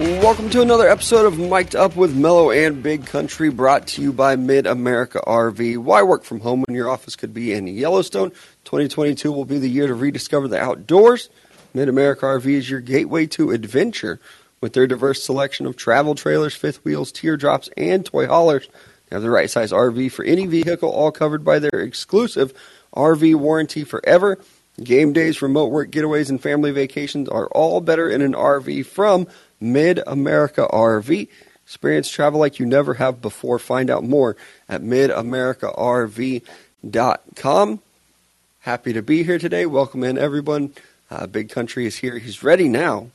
Welcome to another episode of Mic'd Up with Mellow and Big Country, brought to you by Mid America RV. Why work from home when your office could be in Yellowstone? 2022 will be the year to rediscover the outdoors. Mid America RV is your gateway to adventure. With their diverse selection of travel trailers, fifth wheels, teardrops, and toy haulers, they have the right size RV for any vehicle, all covered by their exclusive RV warranty forever. Game days, remote work getaways, and family vacations are all better in an RV from Mid America RV. Experience travel like you never have before. Find out more at midamericarv.com. Happy to be here today. Welcome in, everyone. Uh, Big Country is here. He's ready now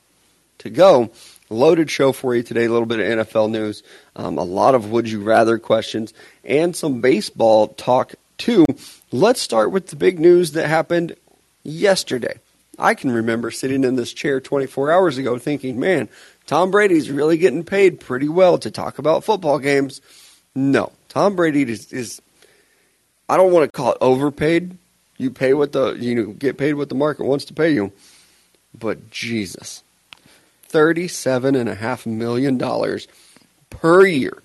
to go. Loaded show for you today. A little bit of NFL news, um, a lot of would you rather questions, and some baseball talk too. Let's start with the big news that happened yesterday. I can remember sitting in this chair 24 hours ago thinking, man, Tom Brady's really getting paid pretty well to talk about football games. No, Tom Brady is, is I don't want to call it overpaid. You pay what the you get paid what the market wants to pay you. But Jesus. Thirty-seven and a half million dollars per year.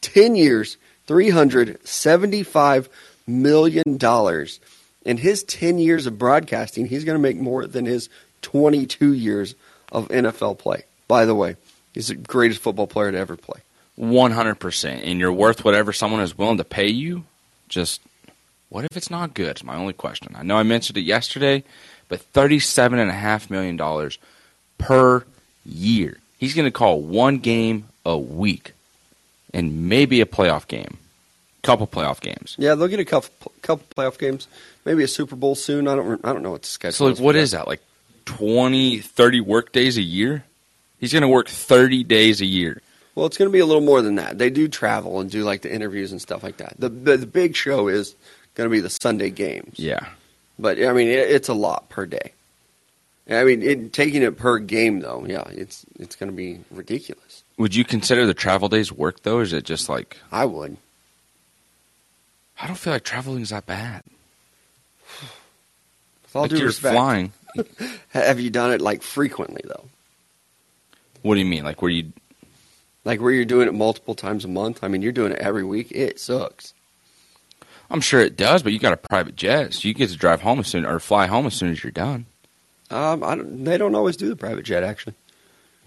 Ten years, three hundred seventy-five million dollars. In his ten years of broadcasting, he's gonna make more than his twenty-two years of NFL play. By the way, he's the greatest football player to ever play. 100%. And you're worth whatever someone is willing to pay you. Just what if it's not good? It's my only question. I know I mentioned it yesterday, but $37.5 million per year. He's going to call one game a week and maybe a playoff game. Couple playoff games. Yeah, they'll get a couple couple playoff games, maybe a Super Bowl soon. I don't I don't know what the schedule. So like, what is that? Like 20, 30 work days a year? He's going to work 30 days a year. Well, it's going to be a little more than that. They do travel and do like the interviews and stuff like that. The the, the big show is going to be the Sunday games. Yeah. But I mean, it, it's a lot per day. I mean, it, taking it per game though, yeah, it's it's going to be ridiculous. Would you consider the travel days work though? Or is it just like I would. I don't feel like traveling is that bad. With all like due you're respect, flying. have you done it like frequently though? What do you mean? Like where you Like where you're doing it multiple times a month? I mean, you're doing it every week. It sucks. I'm sure it does, but you got a private jet, so you get to drive home as soon or fly home as soon as you're done. Um, I don't, they don't always do the private jet actually.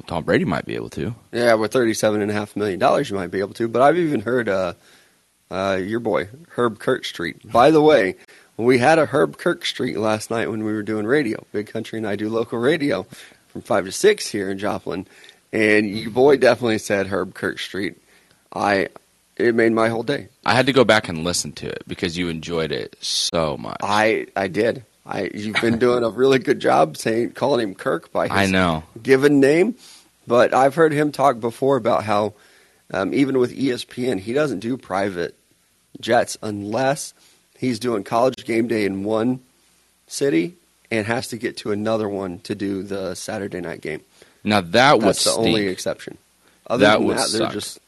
Tom Brady might be able to. Yeah, with thirty-seven and a half million dollars, you might be able to. But I've even heard uh, uh, your boy Herb Kirkstreet. By the way, we had a Herb Kirkstreet last night when we were doing radio. Big Country and I do local radio from five to six here in Joplin, and your boy definitely said Herb Kirk Street. I it made my whole day. I had to go back and listen to it because you enjoyed it so much. I I did. I you've been doing a really good job saying calling him Kirk by his I know. given name, but I've heard him talk before about how um, even with ESPN, he doesn't do private jets unless he's doing college game day in one city and has to get to another one to do the Saturday night game. Now that would the stink. only exception. Other That than would that, they're suck. just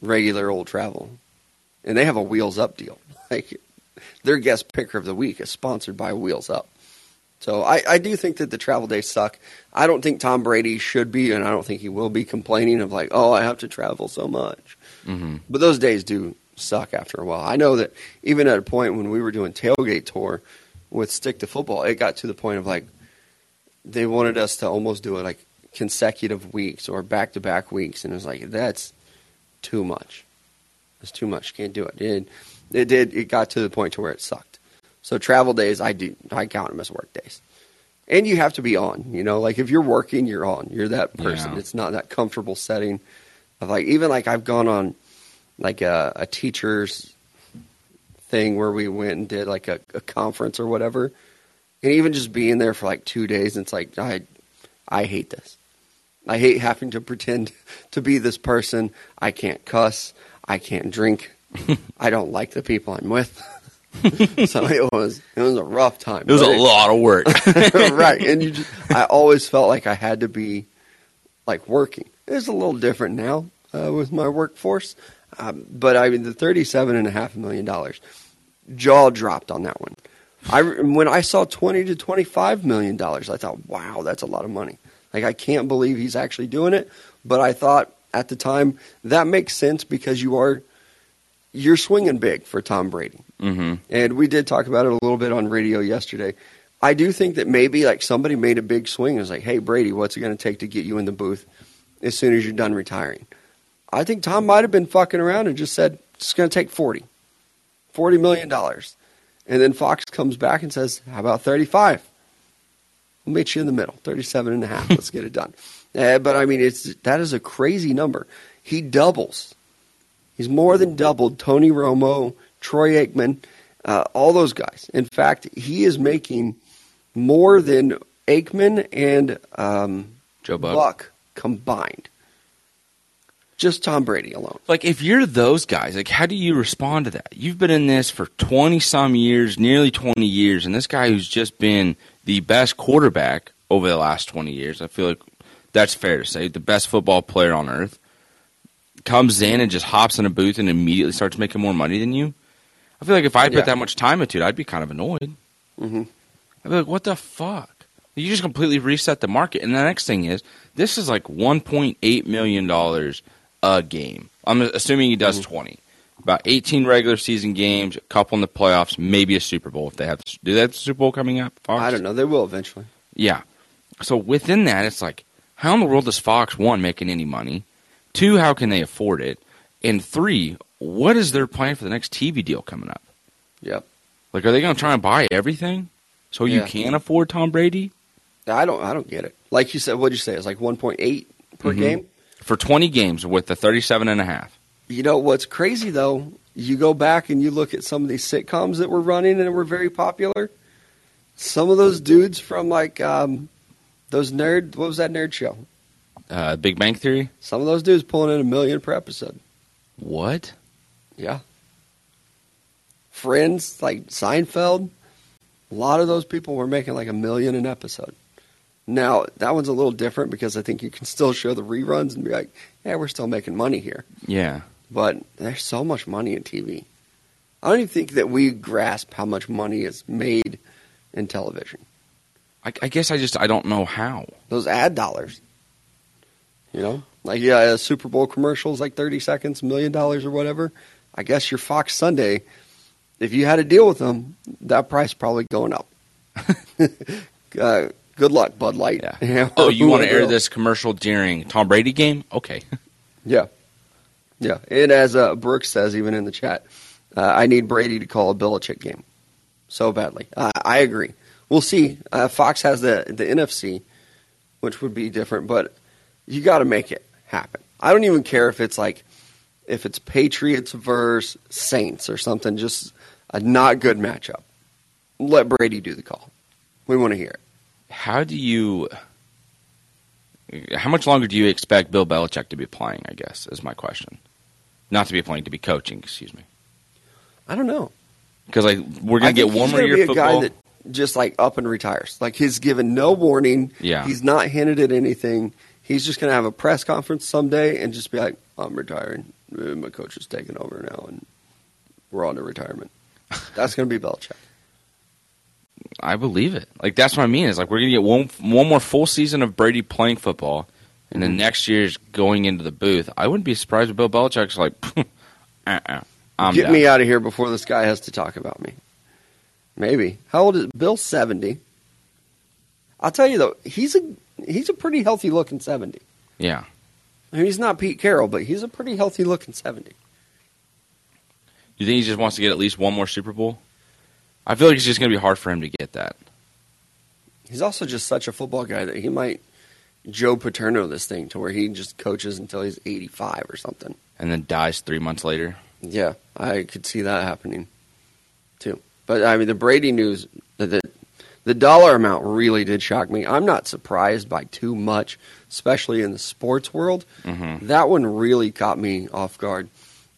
regular old travel, and they have a Wheels Up deal. Like their guest picker of the week is sponsored by Wheels Up. So I, I do think that the travel days suck. I don't think Tom Brady should be, and I don't think he will be complaining of like, oh, I have to travel so much. hmm But those days do suck after a while. I know that even at a point when we were doing tailgate tour with Stick to Football, it got to the point of like they wanted us to almost do it like consecutive weeks or back to back weeks, and it was like that's too much. It's too much. Can't do it. It it did. It got to the point to where it sucked. So travel days, I do. I count them as work days. And you have to be on. You know, like if you're working, you're on. You're that person. Yeah. It's not that comfortable setting of like even like I've gone on like a, a teacher's thing where we went and did like a, a conference or whatever, and even just being there for like two days, it's like I I hate this. I hate having to pretend to be this person. I can't cuss. I can't drink. I don't like the people I'm with. so it was it was a rough time. It was a lot of work. right, and you just, I always felt like I had to be like working. It's a little different now uh, with my workforce, um, but I mean the thirty-seven and a half million dollars, jaw dropped on that one. I when I saw twenty to twenty-five million dollars, I thought, wow, that's a lot of money. Like I can't believe he's actually doing it. But I thought at the time that makes sense because you are you're swinging big for Tom Brady. Mm-hmm. And we did talk about it a little bit on radio yesterday. I do think that maybe like somebody made a big swing and was like, "Hey Brady, what's it going to take to get you in the booth as soon as you're done retiring?" I think Tom might have been fucking around and just said, "It's going to take 40. 40 million dollars." And then Fox comes back and says, "How about 35?" We'll meet you in the middle, 37 and a half. Let's get it done. Uh, but I mean, it's that is a crazy number. He doubles. He's more than doubled Tony Romo, Troy Aikman, uh, all those guys. In fact, he is making more than Aikman and um, Joe Buck. Buck combined. Just Tom Brady alone. Like, if you're those guys, like, how do you respond to that? You've been in this for 20 some years, nearly 20 years, and this guy who's just been the best quarterback over the last 20 years, I feel like that's fair to say, the best football player on earth, comes in and just hops in a booth and immediately starts making more money than you. I feel like if I put Yeah. that much time into it, I'd be kind of annoyed. hmm I'd be like, what the fuck? You just completely reset the market. And the next thing is, this is like $1.8 million a game. I'm assuming he does 20. About 18 regular season games, a couple in the playoffs, maybe a Super Bowl if they have. To. Do they have the Super Bowl coming up? Fox? I don't know. They will eventually. Yeah. So within that, it's like, how in the world is Fox, one, making any money? Two, how can they afford it? And three, what is their plan for the next TV deal coming up? Yep. Like, are they going to try and buy everything so you Yeah. can afford Tom Brady? I don't. I don't get it. Like you said, what'd you say? It's like 1.8 per Mhm. game. For 20 games with the 37 and a half. You know what's crazy though? You go back and you look at some of these sitcoms that were running and were very popular. Some of those dudes from like um, those nerd. What was that nerd show? Uh, Big Bang Theory? Some of those dudes pulling in a million per episode. What? Yeah. Friends like Seinfeld. A lot of those people were making like a million an episode. Now that one's a little different because I think you can still show the reruns and be like, "Yeah, we're still making money here." Yeah. But there's so much money in TV. I don't even think that we grasp how much money is made in television. I, I guess I just I don't know how. Those ad dollars. You know, like yeah, a Super Bowl commercials like 30 seconds, million dollars or whatever. I guess your Fox Sunday, if you had to deal with them, that price probably going up. uh, good luck, Bud Light. Yeah. Oh, you want to air this commercial during Tom Brady game? Okay. Yeah. Yeah. And as uh, Brooks says, even in the chat, uh, I need Brady to call a Belichick game so badly. Uh, I agree. We'll see. Uh, Fox has the, the NFC, which would be different, but you got to make it happen. I don't even care if it's like, if it's Patriots versus Saints or something, just a not good matchup. Let Brady do the call. We want to hear it. How do you? How much longer do you expect Bill Belichick to be playing? I guess is my question. Not to be playing, to be coaching. Excuse me. I don't know. Because like we're gonna get one he's more year be a football. guy that just like up and retires. Like he's given no warning. Yeah. He's not hinted at anything. He's just gonna have a press conference someday and just be like, "I'm retiring. My coach is taking over now, and we're on to retirement." That's gonna be Belichick. I believe it. Like that's what I mean. Is like we're gonna get one one more full season of Brady playing football, and then Mhm. next year's going into the booth. I wouldn't be surprised if Bill Belichick's like, uh-uh, I'm Get done. me out of here before this guy has to talk about me. Maybe. How old is Bill? Seventy. I'll tell you though, he's a he's a pretty healthy looking seventy. Yeah. I mean, he's not Pete Carroll, but he's a pretty healthy looking seventy. You think he just wants to get at least one more Super Bowl? I feel like it's just gonna be hard for him to get that. He's also just such a football guy that he might Joe Paterno this thing to where he just coaches until he's 85 or something. and then dies three months later. Yeah, I could see that happening too. But I mean, the Brady news, the, the the dollar amount really did shock me. I'm not surprised by too much, especially in the sports world. hmm That one really caught me off guard.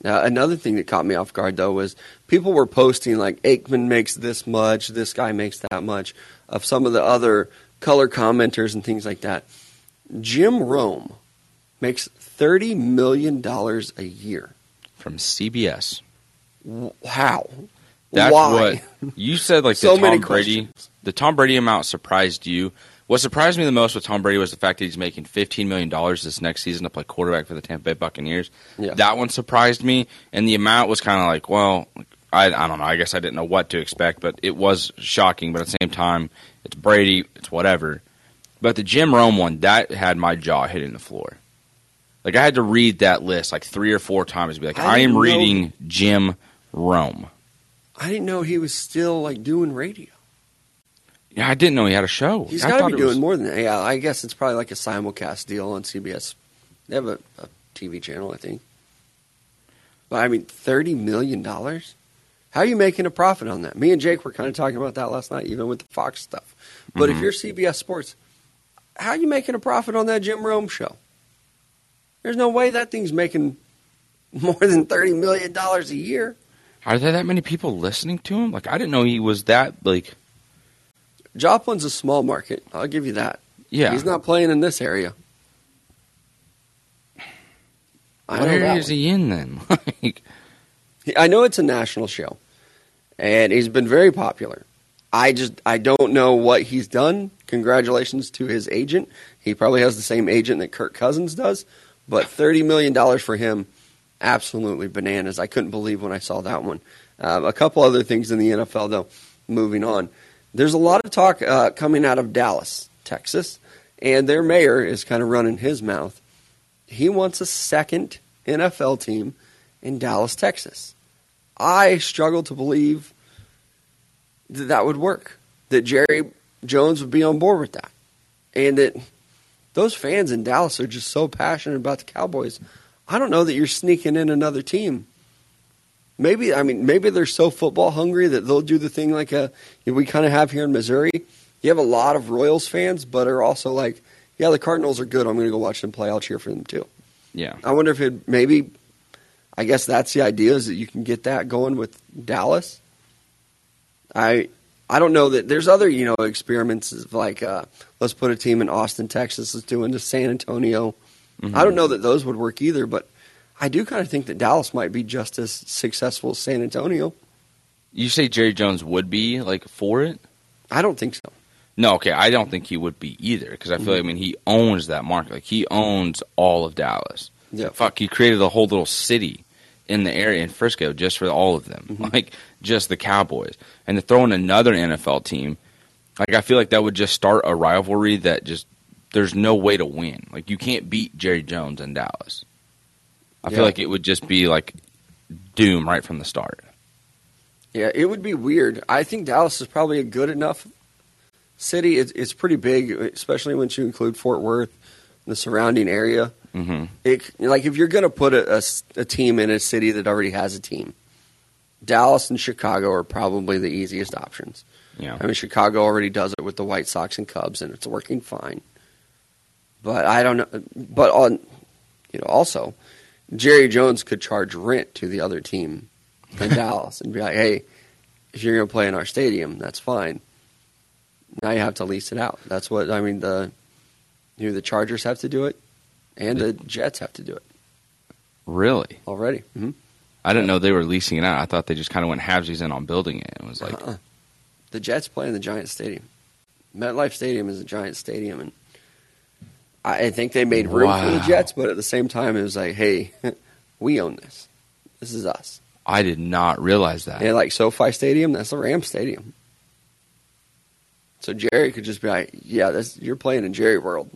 Uh, another thing that caught me off guard though was people were posting like Aikman makes this much, this guy makes that much, of some of the other color commenters and things like that. Jim Rome makes thirty million dollars a year. From CBS. How? That's Why? what you said. Like So the Tom Brady, questions. the Tom Brady amount surprised you What surprised me the most with Tom Brady was the fact that he's making $15 million this next season to play quarterback for the Tampa Bay Buccaneers. Yeah. That one surprised me, and the amount was kind of like, well, I, I don't know. I guess I didn't know what to expect, but it was shocking. But at the same time, it's Brady, it's whatever. But the Jim Rome one, that had my jaw hitting the floor. Like I had to read that list like three or four times to be like, I I, am didn't know- reading Jim Rome. I didn't know he was still like doing radio. Yeah, I didn't know he had a show. He's got to be doing was- more than that. Yeah, I guess it's probably like a simulcast deal on CBS. They have a, a TV channel, I think. But I mean, thirty million dollars. How are you making a profit on that? Me and Jake were kind of talking about that last night, even with the Fox stuff. But if Mhm. you're CBS Sports, how are you making a profit on that Jim Rome show? There's no way that thing's making more than thirty million dollars a year. Are there that many people listening to him? Like I didn't know he was that like. Joplin's a small market. I'll give you that. Yeah, He's not playing in this area. I what know area that is one. he in then? like, I know it's a national show, and he's been very popular. I just I don't know what he's done. Congratulations to his agent. He probably has the same agent that Kirk Cousins does, but thirty million dollars for him, absolutely bananas. I couldn't believe when I saw that one. Um, a couple other things in the NFL though. Moving on, there's a lot of talk uh, coming out of Dallas, Texas, and their mayor is kind of running his mouth. He wants a second NFL team in Dallas, Texas. I struggle to believe that that would work. That Jerry Jones would be on board with that, and that those fans in Dallas are just so passionate about the Cowboys. I don't know that you're sneaking in another team. Maybe I mean maybe they're so football hungry that they'll do the thing like a we kind of have here in Missouri. You have a lot of Royals fans, but are also like, yeah, the Cardinals are good. I'm going to go watch them play. I'll cheer for them too. yeah, I wonder if it maybe. I guess that's the idea is that you can get that going with Dallas. I I don't know that there's other you know experiments of like uh, let's put a team in Austin, Texas. Let's do into San Antonio. Mhm. I don't know that those would work either, but I do kind of think that Dallas might be just as successful as San Antonio. You say Jerry Jones would be like for it? I don't think so. No, okay, I don't think he would be either because I feel like I mean he owns that market. Like he owns all of Dallas. Yeah. Fuck, he created a whole little city in the area in Frisco just for all of them, Mhm. like just the Cowboys, and to throw in another NFL team. Like I feel like that would just start a rivalry that just there's no way to win. Like you can't beat Jerry Jones in Dallas. I Yeah. feel like it would just be like doom right from the start. Yeah, it would be weird. I think Dallas is probably a good enough city. It's, it's pretty big, especially once you include Fort Worth, and the surrounding area. hmm It, like if you're going to put a team in a city that already has a team, Dallas and Chicago are probably the easiest options. Yeah. I mean, Chicago already does it with the White Sox and Cubs, and it's working fine. But I don't know. But on, you know, also, Jerry Jones could charge rent to the other team in Dallas and be like, "Hey, if you're going to play in our stadium, that's fine. Now you have to lease it out." That's what I mean. The you know, the Chargers have to do it, and the Jets have to do it Really? already. hmm I didn't know they were leasing it out. I thought they just kind of went halvesies in on building it. It was like, Uh-uh. The Jets play in the Giant Stadium. MetLife Stadium is a giant stadium, and I think they made room for the Jets, but at the same time, it was like, hey, we own this. This is us. I did not realize that. And like SoFi Stadium, that's the Ram Stadium. So Jerry could just be like, yeah, this, you're playing in Jerry World.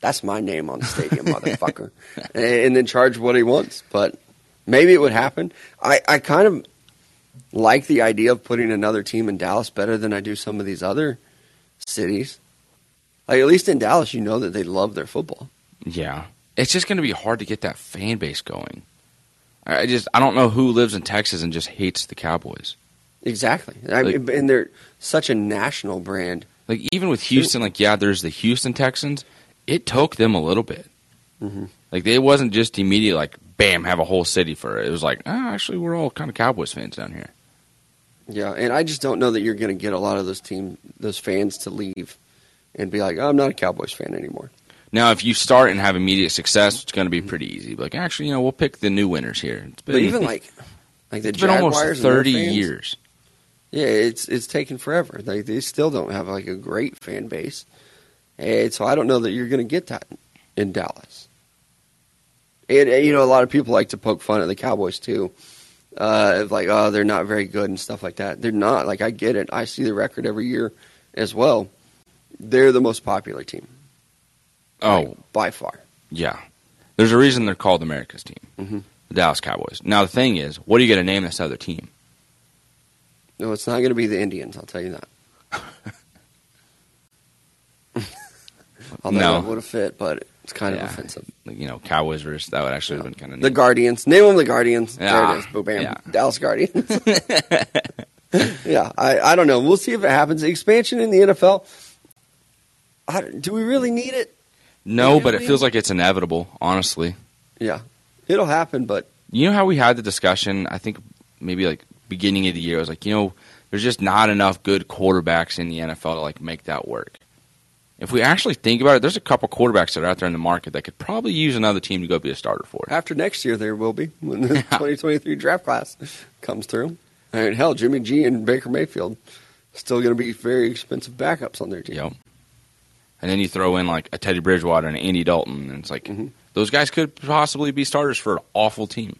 That's my name on the stadium, motherfucker. And, and then charge what he wants. But maybe it would happen. I, I kind of like the idea of putting another team in Dallas better than I do some of these other cities. Like at least in Dallas, you know that they love their football. Yeah. It's just going to be hard to get that fan base going. I just I don't know who lives in Texas and just hates the Cowboys. Exactly. I mean, and they're such a national brand. Like even with Houston, like yeah, there's the Houston Texans. It took them a little bit. Mhm. Like they wasn't just immediate like bam have a whole city for it. It was like oh, actually we're all kind of Cowboys fans down here. Yeah, and I just don't know that you're going to get a lot of those team, those fans to leave and be like, oh, I'm not a Cowboys fan anymore. Now, if you start and have immediate success, it's going to be pretty easy. Like, actually, you know, we'll pick the new winners here. It's been, But even like, like the it's been Jaguars, almost thirty years. Yeah, it's it's taken forever. Like they still don't have like a great fan base, And so I don't know that you're going to get that in Dallas. And, and, you know, a lot of people like to poke fun at the Cowboys too. Uh, like, oh, they're not very good and stuff like that. They're not. Like, I get it. I see the record every year as well. They're the most popular team. Oh, Like, by far. yeah. There's a reason they're called America's team, Mhm. the Dallas Cowboys. Now the thing is, what are you going to name this other team? No, it's not going to be the Indians. I'll tell you that. Although No. that would have fit, but it's kind Yeah. of offensive. You know, Cowboys versus that would actually have been kind of The Guardians. Name them the Guardians. there Yeah. it is. Boom, bam. Yeah. Dallas Guardians. yeah, I, I don't know. We'll see if it happens. Expansion in the NFL. I, do we really need it? no, but it feels like it's inevitable. Honestly, Yeah, it'll happen, but you know how we had the discussion? I think maybe like beginning of the year. I was like, you know, there's just not enough good quarterbacks in the NFL to like make that work. If we actually think about it, there's a couple quarterbacks that are out there in the market that could probably use another team to go be a starter for. after next year there will be when the 2023 draft class comes through. I mean, hell, Jimmy G and Baker Mayfield still going to be very expensive backups on their team. Yep. And then you throw in like a Teddy Bridgewater and Andy Dalton, and it's like Mhm. those guys could possibly be starters for an awful team.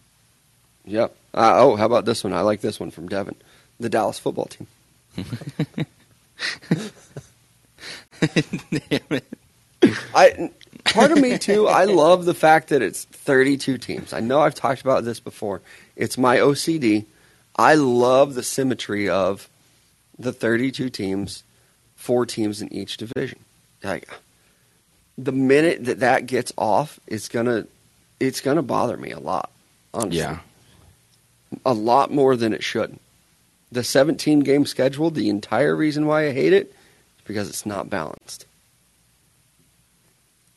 Yep. Uh, oh, how about this one? I like this one from Devin. The Dallas football team. Damn it! I part of me too. I love the fact that it's 32 teams. I know I've talked about this before. It's my OCD. I love the symmetry of the 32 teams, four teams in each division. Like the minute that that gets off, it's gonna it's gonna bother me a lot. Honestly, Yeah. a lot more than it should. The 17 game schedule, the entire reason why I hate it is because it's not balanced.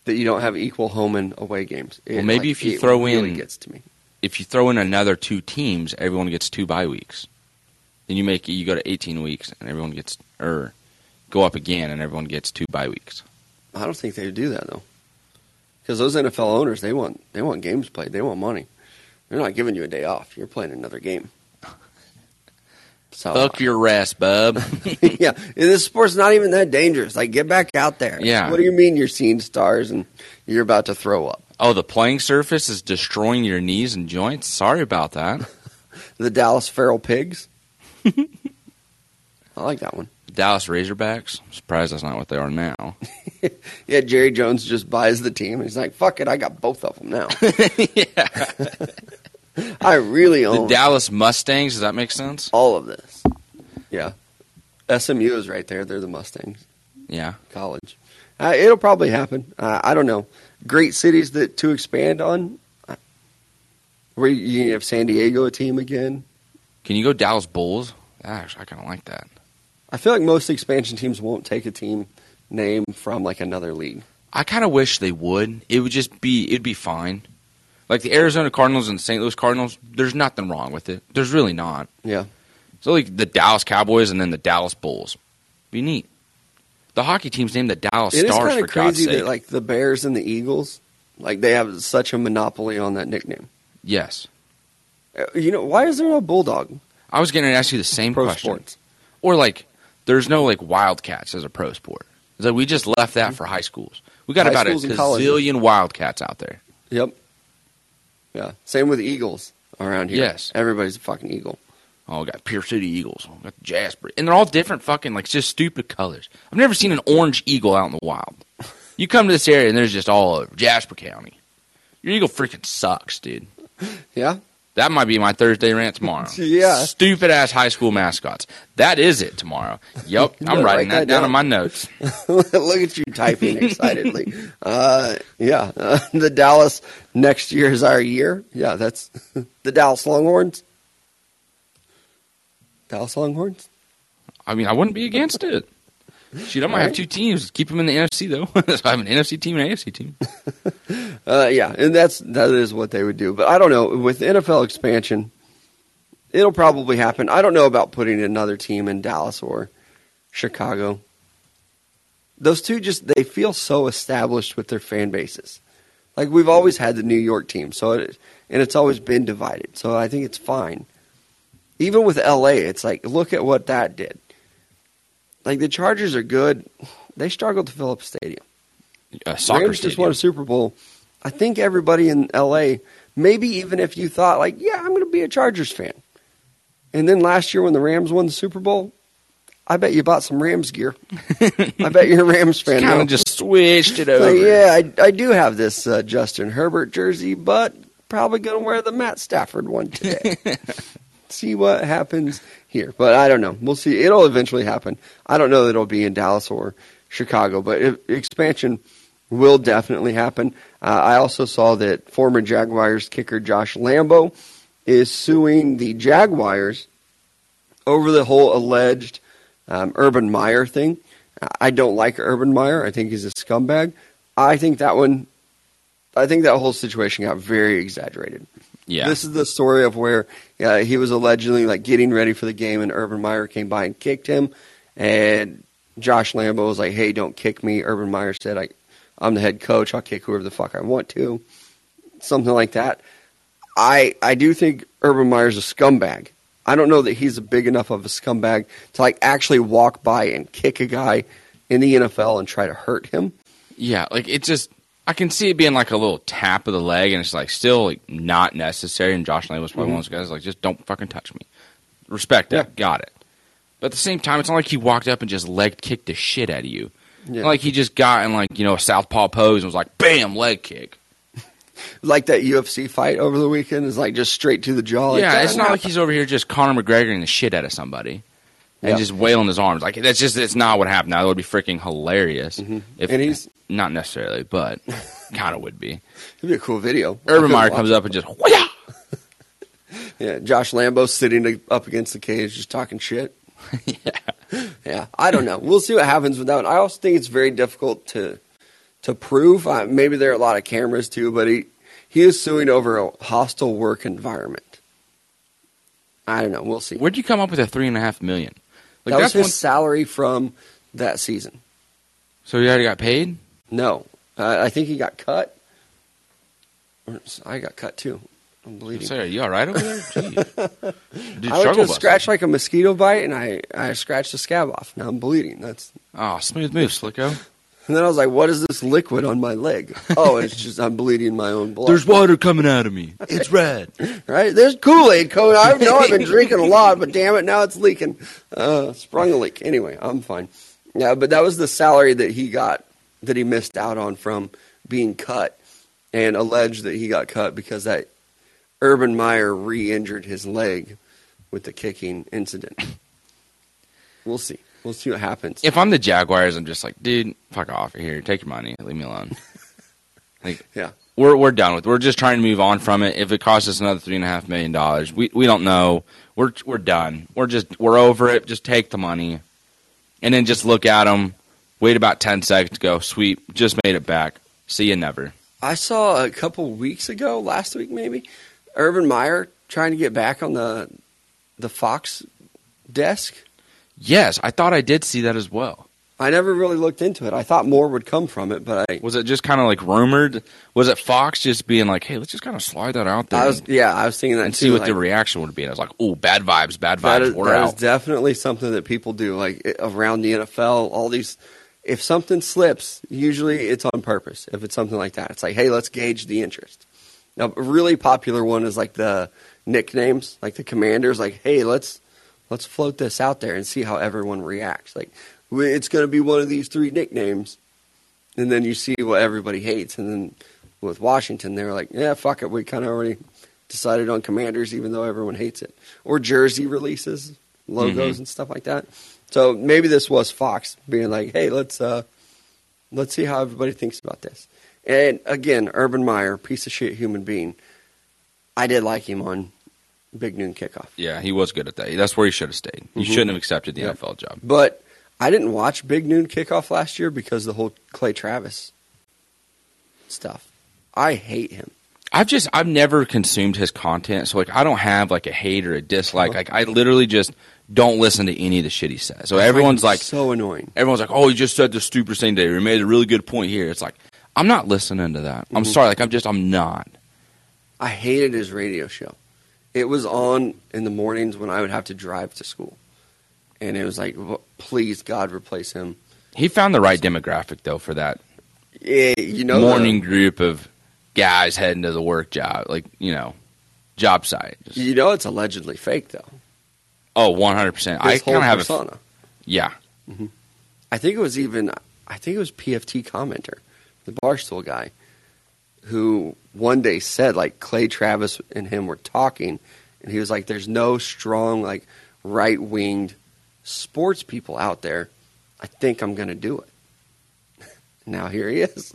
That you don't have equal home and away games. It, Well, maybe like, if you throw really in- gets to me. If you throw in another two teams, everyone gets two bye weeks. Then you make you go to 18 weeks, and everyone gets or go up again, and everyone gets two bye weeks. I don't think they would do that though, because those NFL owners they want they want games played. They want money. They're not giving you a day off. You're playing another game. So Fuck your rest, bub. yeah, this sport's not even that dangerous. Like, get back out there. Yeah. What do you mean you're seeing stars and you're about to throw up? oh, the playing surface is destroying your knees and joints. Sorry about that. The Dallas Feral Pigs. I like that one. Dallas Razorbacks. I'm surprised that's not what they are now. Yeah, Jerry Jones just buys the team. He's like, "Fuck it, I got both of them now. Yeah. I really own The Dallas Mustangs. Does that make sense? all of this." Yeah, SMU is right there. They're the Mustangs Yeah. college. Uh, it'll probably happen. Uh, I don't know. Great cities that to expand on. Uh, Where you have San Diego a team again. Can you go Dallas Bulls? Actually, I kind of like that. I feel like most expansion teams won't take a team name from like another league. I kind of wish they would. It would just be, it'd be fine. Like the Arizona Cardinals and the St. Louis Cardinals, there's nothing wrong with it. There's really not. Yeah. So like the Dallas Cowboys and then the Dallas Bulls, be neat. The hockey team's named the Dallas It is Stars kind for of God's crazy sake. that like the Bears and the Eagles, like they have such a monopoly on that nickname. yes, Uh, You know, why is there no bulldog I was going to ask you the same pro question. sports? Or like, there's no like Wildcats as a pro sport. So we just left that for high schools. We got High about a schools and colleges. gazillion Wildcats out there. Yep. Yeah. Same with Eagles around here. Yes. Everybody's a fucking eagle. Oh, we got Pierce City Eagles. We got Jasper. And they're all different fucking, like, just stupid colors. I've never seen an orange eagle out in the wild. You come to this area and there's just all over Jasper County. Your eagle freaking sucks, dude. Yeah. That might be my Thursday rant tomorrow. Yeah. Stupid ass high school mascots. That is it tomorrow. Yep. I'm writing write that that down down. in my notes. Look at you typing excitedly. Uh, yeah. Uh, the Dallas next year is our year. Yeah. That's the Dallas Longhorns. Dallas Longhorns. I mean, I wouldn't be against it. Shoot, I might have two teams. Keep them in the NFC, though. so I have an NFC team and an AFC team. Uh, yeah, and that's that is what they would do. But I don't know with NFL expansion, it'll probably happen. I don't know about putting another team in Dallas or Chicago. Those two just they feel so established with their fan bases. Like we've always had the New York team, so it, and it's always been divided. So I think it's fine. Even with LA, it's like look at what that did. Like the Chargers are good, they struggled to fill up a stadium. a soccer Rams just stadium. won a Super Bowl. I think everybody in LA, maybe even if you thought like, yeah, I'm going to be a Chargers fan, and then last year when the Rams won the Super Bowl, I bet you bought some Rams gear. I bet you're a Rams fan. kind of just switched it over. yeah, I, I do have this uh, Justin Herbert jersey, but probably going to wear the Matt Stafford one today. see what happens here. But I don't know. We'll see. It'll eventually happen. I don't know that it'll be in Dallas or Chicago, but expansion will definitely happen. Uh, I also saw that former Jaguars kicker Josh Lambo is suing the Jaguars over the whole alleged um, Urban Meyer thing. I don't like Urban Meyer. I think he's a scumbag. I think that one, I think that whole situation got very exaggerated. Yeah. This is the story of where uh, he was allegedly like getting ready for the game, and Urban Meyer came by and kicked him, and Josh Lambo was like, "Hey, don't kick me." Urban Meyer said, "I, I'm the head coach. I'll kick whoever the fuck I want to." Something like that. I I do think Urban Meyer's a scumbag. I don't know that he's a big enough of a scumbag to like actually walk by and kick a guy in the NFL and try to hurt him. Yeah, like it just I can see it being like a little tap of the leg, and it's like still like not necessary. And Josh Lane was probably one of mm-hmm. those guys like just don't fucking touch me. Respect that, Yeah. got it. But at the same time, it's not like he walked up and just leg kicked the shit out of you. Yeah. Like he just got in like you know a southpaw pose and was like bam leg kick. Like that UFC fight over the weekend is like just straight to the jaw. like yeah, it's not like he's over here just Conor McGregor and the shit out of somebody. And Yeah. just wailing his arms like that's just it's not what happened. Now that would be freaking hilarious. If, Mm-hmm. And he's- not necessarily, but kind of would be. It'd be a cool video. Urban Meyer comes up and just Whya! Yeah, Josh Lambo sitting up against the cage just talking shit. yeah. Yeah, I don't know. We'll see what happens with that. one. I also think it's very difficult to to prove. Uh, maybe there are a lot of cameras too, but he he is suing over a hostile work environment. I don't know. We'll see. Where'd you come up with a three and a half million? Like that was his one, salary from that season. so he already got paid. No, uh, I think he got cut. Or I got cut too. I'm bleeding. So are you all right over there? Jeez. Dude, I went struggle to scratch like a mosquito bite, and I I scratched the scab off. Now I'm bleeding. That's Oh, smooth move, Slicko. And then I was like, "What is this liquid on my leg?" Oh, it's just I'm bleeding my own blood. There's water coming out of me. It's red. right? There's Kool Aid code. I know I've been drinking a lot, but damn it, now it's leaking. Uh, sprung a leak. Anyway, I'm fine. Yeah, but that was the salary that he got that he missed out on from being cut, and alleged that he got cut because that Urban Meyer re-injured his leg with the kicking incident. We'll see. We'll see what happens. If I'm the Jaguars, I'm just like, dude, fuck off here. Take your money. Leave me alone. like, Yeah. we're we're done with. We're just trying to move on from it. If it costs us another three and a half million dollars, we we don't know. We're we're done. We're just we're over it. Just take the money, and then just look at them. Wait about ten seconds. Go sweet. Just made it back. See you never. I saw a couple weeks ago, last week maybe, Urban Meyer trying to get back on the the Fox desk. Yes, I thought I did see that as well. I never really looked into it. I thought more would come from it, but I, Was it just kind of like rumored? Was it Fox just being like, "Hey, let's just kind of slide that out there I was yeah, I was thinking that and too, see what like, the reaction would be?" And I was like, "Oh, bad vibes, bad vibes. is, We're that is definitely something that people do, like around the NFL. All these, if something slips, usually it's on purpose. If it's something like that, it's like, hey, let's gauge the interest. Now, a really popular one is like the nicknames, like the commanders. Like, hey, let's let's float this out there and see how everyone reacts. Like, it's going to be one of these three nicknames, and then you see what everybody hates. And then with Washington, they were like, yeah, fuck it, we kind of already decided on commanders, even though everyone hates it. Or jersey releases, logos Mhm. and stuff like that. So maybe this was Fox being like, hey, let's uh, let's see how everybody thinks about this. And again, Urban Meyer, piece of shit human being. I did like him on Big Noon Kickoff. Yeah, he was good at that. That's where he should have stayed. He Mhm. shouldn't have accepted the Yeah. NFL job. But I didn't watch Big Noon Kickoff last year because of the whole Clay Travis stuff. I hate him. I've just I've never consumed his content, so like I don't have like a hate or a dislike. Uh-huh. Like I literally just don't listen to any of the shit he says. So everyone's like so annoying. everyone's like, "Oh, he just said the stupid thing there. He made a really good point here." It's like I'm not listening to that. I'm Mhm. sorry. Like I'm just I'm not. I hated his radio show. It was on in the mornings when I would have to drive to school, and it was like, please God, replace him. He found the right demographic though for that. Yeah, you know, morning group of guys heading to the work job, like you know, job site. Just- you know, it's allegedly fake though. oh, one hundred percent. I kind of have a persona. yeah. Mm-hmm. I think it was even. I think it was PFT commenter, the Barstool guy, who one day said like Clay Travis and him were talking, and he was like, "There's no strong like right winged sports people out there. I think I'm going to do it." now here he is.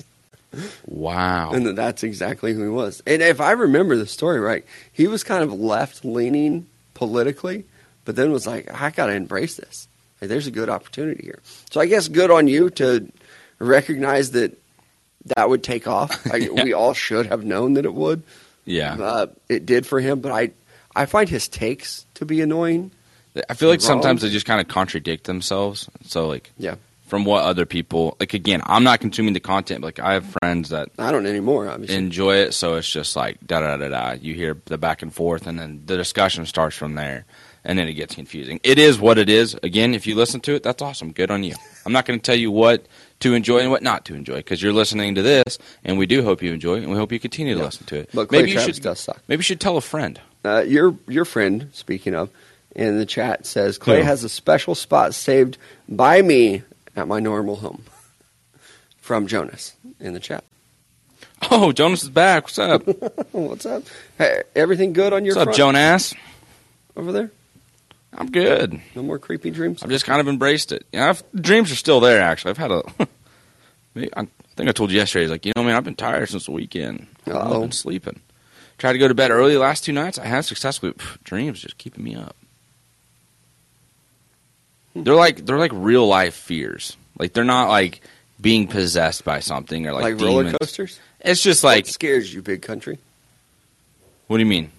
Wow. And that's exactly who he was. And if I remember the story right, he was kind of left leaning politically, but then was like, I got to embrace this. Like, there's a good opportunity here. So I guess good on you to recognize that that would take off. I, We all should have known that it would. yeah. Uh, it did for him, but I, I find his takes to be annoying. I feel like wrong. sometimes they just kind of contradict themselves. So like, Yeah. from what other people like. Again, I'm not consuming the content. But like, I have friends that I don't anymore, obviously. enjoy it, so it's just like da da da da. You hear the back and forth, and then the discussion starts from there, and then it gets confusing. It is what it is. Again, if you listen to it, that's awesome. Good on you. I'm not going to tell you what to enjoy and what not to enjoy because you're listening to this, and we do hope you enjoy, it, and we hope you continue to Yeah. listen to it. but Clay maybe you Travis should does suck. maybe you should tell a friend. Uh, your your friend, speaking of, in the chat says Clay has a special spot saved by me at my normal home. From Jonas in the chat. Oh, Jonas is back. What's up? What's up? Hey, everything good on your What's up, front Jonas? over there? I'm good. No more creepy dreams. I've just kind of embraced it. Yeah, I've, dreams are still there. Actually, I've had a. I think I told you yesterday. Like, you know, man, I've been tired since the weekend. I've been sleeping. Tried to go to bed early the last two nights. I have successfully. Pff, dreams just keeping me up. Hmm. They're like they're like real life fears. Like they're not like being possessed by something or like, Like, demons. roller coasters. It's just Like what scares you, big country? what do you mean?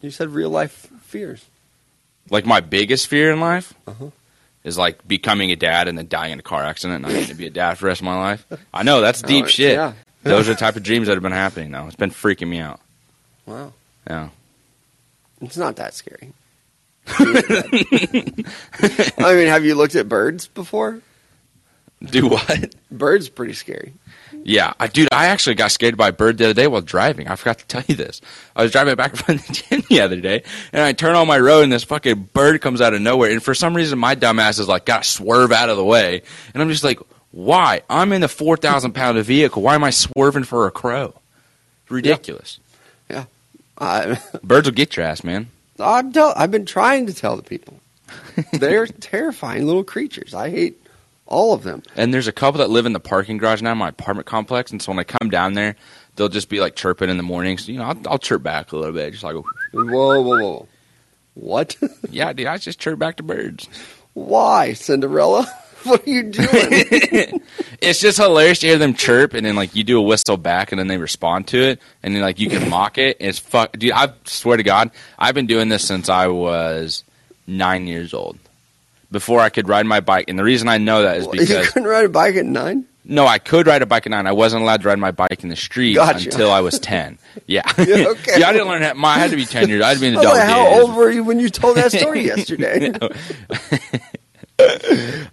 You said real life fears. Like my biggest fear in life Uh-huh. is like becoming a dad and then dying in a car accident and not getting to be a dad for the rest of my life. I know that's deep Oh, shit. Yeah. Those are the type of dreams that have been happening now. It's been freaking me out. Wow. Yeah. It's not that scary. I mean, have you looked at birds before? Do what? Birds pretty scary. Yeah, I dude, I actually got scared by a bird the other day while driving. I forgot to tell you this. I was driving back from the gym the other day, and I turn on my road, and this fucking bird comes out of nowhere. And for some reason, my dumbass is like, got to swerve out of the way, and I'm just like, why? I'm in a four thousand pound vehicle. Why am I swerving for a crow? Ridiculous. I, Birds will get your ass, man. I'm tell, I've been trying to tell the people. They're terrifying little creatures. I hate all of them. And there's a couple that live in the parking garage now, in my apartment complex. And so when I come down there, they'll just be like chirping in the mornings. You know, I'll, I'll chirp back a little bit, just like, Whoa, whoa, whoa, whoa. What? yeah, dude, I just chirp back to birds. Why, Cinderella? What are you doing? it's just hilarious to hear them chirp, and then like you do a whistle back, and then they respond to it, and then like you can mock it. It's fuck, dude. I swear to God, I've been doing this since I was nine years old. Before I could ride my bike, and the reason I know that is because you couldn't ride a bike at nine? no, I could ride a bike at nine. I wasn't allowed to ride my bike in the street Gotcha. until I was ten. Yeah, Yeah, okay. yeah. I didn't learn that. My, I had to be ten years. I had to be an adult. like, how old were you when you told that story yesterday?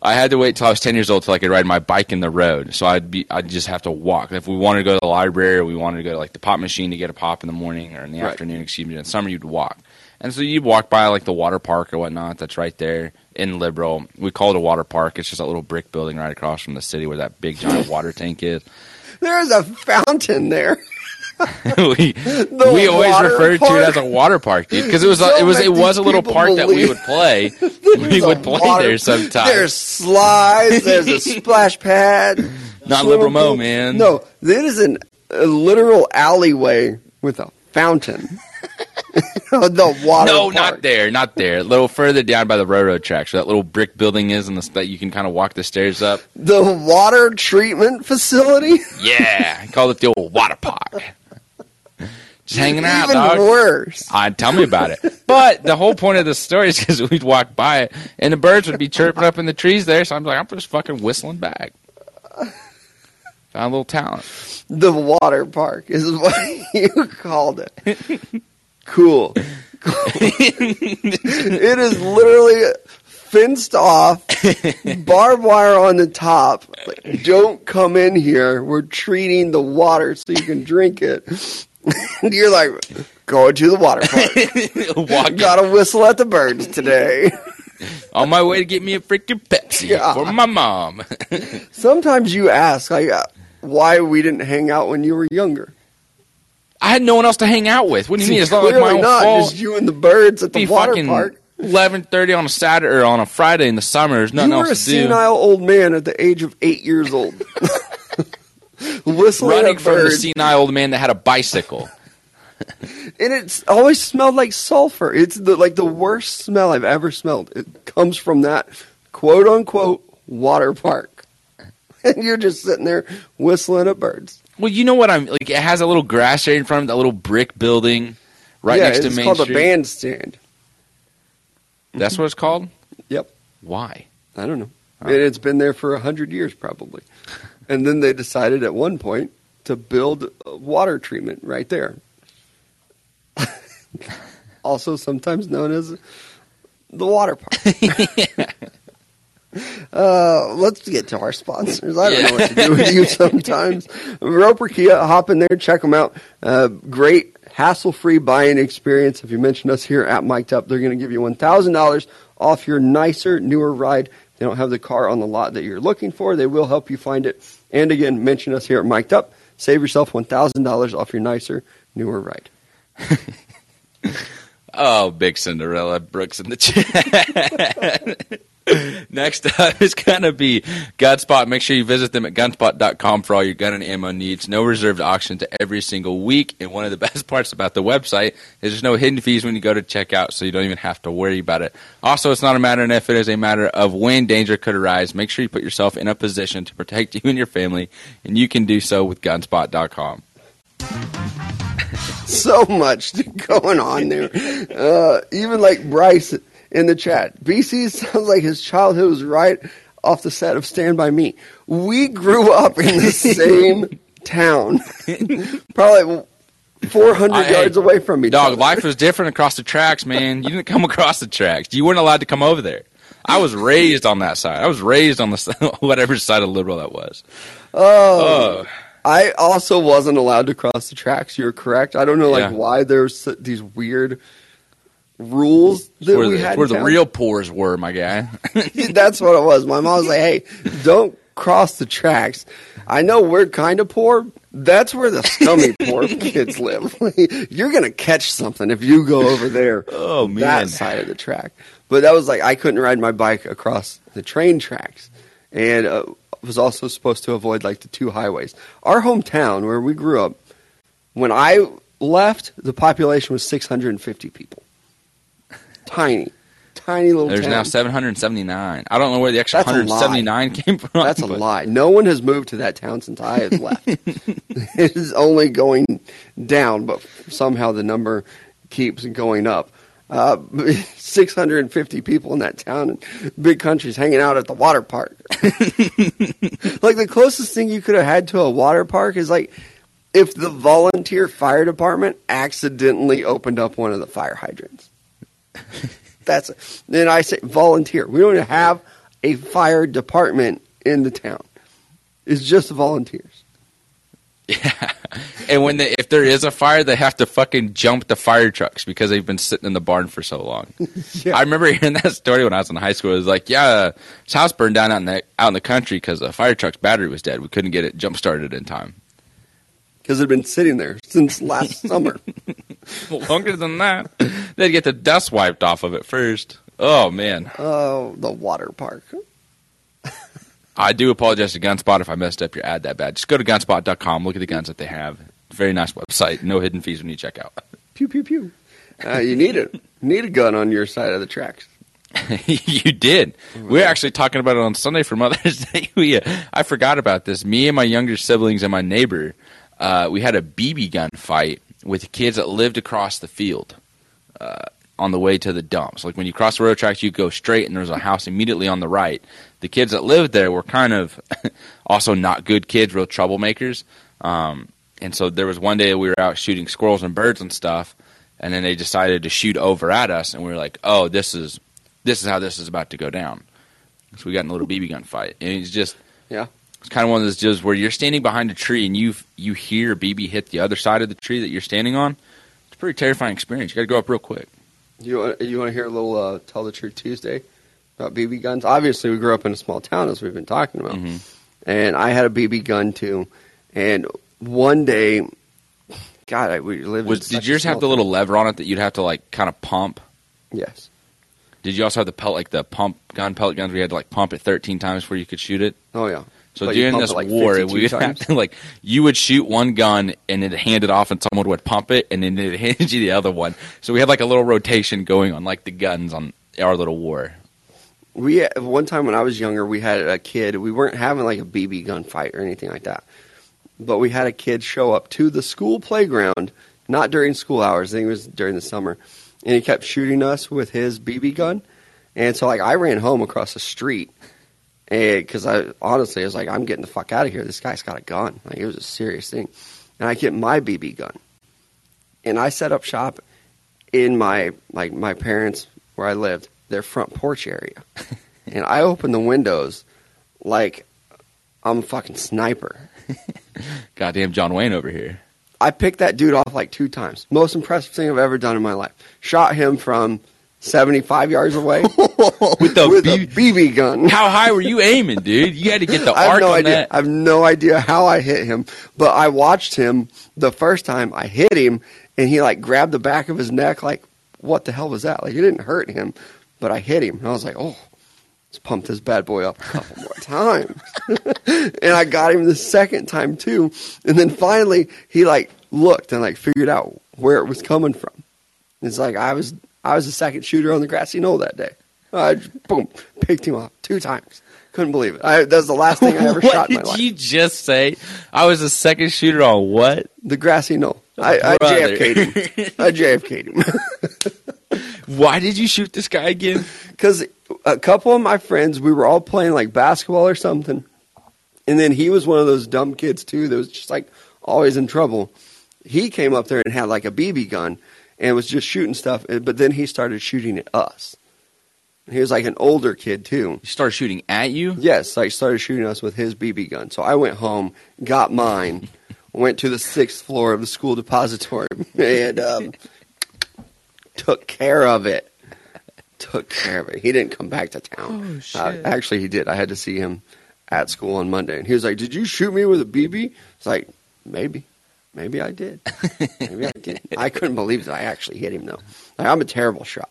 I had to wait till I was ten years old till I could ride my bike in the road. So I'd be I'd just have to walk. If we wanted to go to the library or we wanted to go to like the pop machine to get a pop in the morning or in the Right. afternoon, excuse me, in summer you'd walk. And so you'd walk by like the water park or whatnot that's right there in Liberal. We call it a water park. It's just a little brick building right across from the city where that big giant water tank is. There's a fountain there. we The we always referred to it as a water park, dude, because it was a, it was it was a little park that we would play. we would play water- there sometimes. There's slides. There's a splash pad. Not Liberal Mo, man. No, it is an, a literal alleyway with a fountain. the water. No, park. not there, not there. A little further down by the railroad tracks, where that little brick building is, and the, that you can kind of walk the stairs up. The water treatment facility. Yeah, I call it the old water park. Just hanging out, Even dog. worse. Uh, tell me about it. But the whole point of the story is because we'd walk by it, and the birds would be chirping up in the trees there. So I'm like, I'm just fucking whistling back. A little talent. The water park is what you called it. Cool. Cool. it is literally fenced off, barbed wire on the top. Like, don't come in here. We're treating the water so you can drink it. You're like, going to the water park. Walking Gotta whistle at the birds today. on my way to get me a freaking Pepsi Yeah. for my mom. Sometimes you ask, like, why we didn't hang out when you were younger. I had no one else to hang out with. What do you mean? It's not like my own not. fault. Just you and the birds at the water park. eleven thirty on a Saturday or on a Friday in the summer. There's nothing You were else a do. senile old man at the age of eight years old. Whistling Running from the senile old man that had a bicycle. and it's always smelled like sulfur. It's the like the worst smell I've ever smelled. It comes from that quote unquote water park, and you're just sitting there whistling at birds. Well, you know what I'm like. It has a little grass area in front of it, that little brick building right yeah, next to Main Street. it's called a bandstand. That's what it's called. Yep, Why? I don't know, Oh. and it's been there for a hundred years probably. And then they decided at one point to build water treatment right there. also, sometimes known as the water park. Uh, let's get to our sponsors. I don't know what to do with you sometimes. Roper Kia, hop in there, check them out. Uh, great hassle-free buying experience. If you mention us here at Mic'd Up, they're going to give you $1,000 off your nicer, newer ride. They don't have the car on the lot that you're looking for. They will help you find it. And again, mention us here at Mic'd Up. Save yourself $1,000 off your nicer, newer ride. Oh, big Cinderella Brooks in the chat. Next up is going to be Gunspot. Make sure you visit them at gunspot.com for all your gun and ammo needs. No reserved auctions every single week. And one of the best parts about the website is there's no hidden fees when you go to checkout, so you don't even have to worry about it. Also, it's not a matter of if, it is a matter of when danger could arise. Make sure you put yourself in a position to protect you and your family, and you can do so with gunspot.com. so much going on there. Uh, even like Bryce in the chat. BC sounds like his childhood was right off the set of Stand By Me. We grew up in the same town, probably 400 I- yards away from me. Dog, other. life was different across the tracks, man. You didn't come across the tracks. You weren't allowed to come over there. I was raised on that side. I was raised on the whatever side of liberal that was. Oh. Oh, I also wasn't allowed to cross the tracks. You're correct. I don't know like Yeah. why there's these weird rules that where, we the, had. where the real poors were, my guy. That's what it was. My mom was like, "Hey, don't cross the tracks." I know we're kind of poor. That's where the scummy poor kids live. You're gonna catch something if you go over there. Oh, man. that side of the track. But that was like I couldn't ride my bike across the train tracks, and uh, was also supposed to avoid like the two highways. Our hometown, where we grew up, when I left, the population was 650 people. Tiny, tiny little. There's town. now 779. I don't know where the extra That's 179 came from. That's a but- lie. No one has moved to that town since I have left. it is only going down, but somehow the number keeps going up. Uh, 650 people in that town and big countries hanging out at the water park. like the closest thing you could have had to a water park is like if the volunteer fire department accidentally opened up one of the fire hydrants. That's then I say volunteer. We don't have a fire department in the town. It's just the volunteers. Yeah. And when they, if there is a fire, they have to fucking jump the fire trucks because they've been sitting in the barn for so long. Yeah. I remember hearing that story when I was in high school. It was like, yeah, his house burned down out in the out in the country because the fire truck's battery was dead. We couldn't get it jump started in time. Because it'd been sitting there since last summer. Longer than that, they'd get the dust wiped off of it first. Oh man, Oh, the water park. I do apologize to Gunspot if I messed up your ad that bad. Just go to gunspot.com, look at the guns that they have. Very nice website. No hidden fees when you check out. Pew pew pew. Uh, you need it. Need a gun on your side of the tracks. you did. We were actually talking about it on Sunday for Mother's Day. We, uh, I forgot about this. Me and my younger siblings and my neighbor, uh, we had a BB gun fight with kids that lived across the field uh, on the way to the dumps. Like when you cross the road tracks, you go straight, and there's a house immediately on the right. The kids that lived there were kind of also not good kids, real troublemakers. Um, and so there was one day we were out shooting squirrels and birds and stuff, and then they decided to shoot over at us, and we were like, "Oh, this is this is how this is about to go down. So we got in a little BB gun fight, and it's just Yeah. It's kind of one of those deals where you're standing behind a tree and you you hear BB hit the other side of the tree that you're standing on. It's a pretty terrifying experience. You got to go up real quick. You you want to hear a little uh, Tell the Truth Tuesday about BB guns? Obviously, we grew up in a small town, as we've been talking about. Mhm. And I had a BB gun, too. And one day, God, I, we lived Was in did yours have the little lever on it that you'd have to like kind of pump? Yes. Did you also have the pellet like the pump gun pellet guns where you had to like pump it 13 times before you could shoot it? Oh, yeah. So But during this like, war, we have like you would shoot one gun and then hand it off, and someone would pump it, and then it handed you the other one. So we had like a little rotation going on, like the guns on our little war. We uh, one time when I was younger, we had a kid. We weren't having like a BB gun fight or anything like that, but we had a kid show up to the school playground, not during school hours. I think it was during the summer, and he kept shooting us with his BB gun. And so, like, I ran home across the street, Eh, because I honestly I was like, I'm getting the fuck out of here. This guy's got a gun. Like, it was a serious thing, and I get my BB gun, and I set up shop in my like my parents where I lived, their front porch area. and I open the windows like I'm a fucking sniper. Goddamn John Wayne over here. I picked that dude off like two times. Most impressive thing I've ever done in my life. Shot him from 75 yards away With the with BB BB gun. How high were you aiming, dude? You had to get the I have arc no on idea. that. I have no idea how I hit him, but I watched him the first time I hit him, and he like grabbed the back of his neck. Like, what the hell was that? Like, it didn't hurt him, but I hit him, and I was like, oh, let's pump this bad boy up a couple more times. and I got him the second time too, and then finally he like looked and like figured out where it was coming from. It's like I was I was the second shooter on the grassy knoll that day. I just, boom picked him off two times. Couldn't believe it. I, was the last thing I ever shot in my did you just say? I was the second shooter on what? The grassy knoll. Oh, I, I Brother. JFK'd him. I JFK'd him. Why did you shoot this guy again? Because a couple of my friends, we were all playing like basketball or something. And then he was one of those dumb kids too that was just like always in trouble. He came up there and had like a BB gun and was just shooting stuff. eh, But then he started shooting at us. He was like an older kid too. He started shooting at you. Yes, like started shooting us with his BB gun. So I went home, got mine, went to the sixth floor of the school depository, and um, took care of it. Took care of it. He didn't come back to town. Oh, Uh, shit. actually, he did. I had to see him at school on Monday, and he was like, "Did you shoot me with a BB?" It's like, maybe, maybe I did. Maybe I did. I couldn't believe that I actually hit him though. Like, I'm a terrible shot.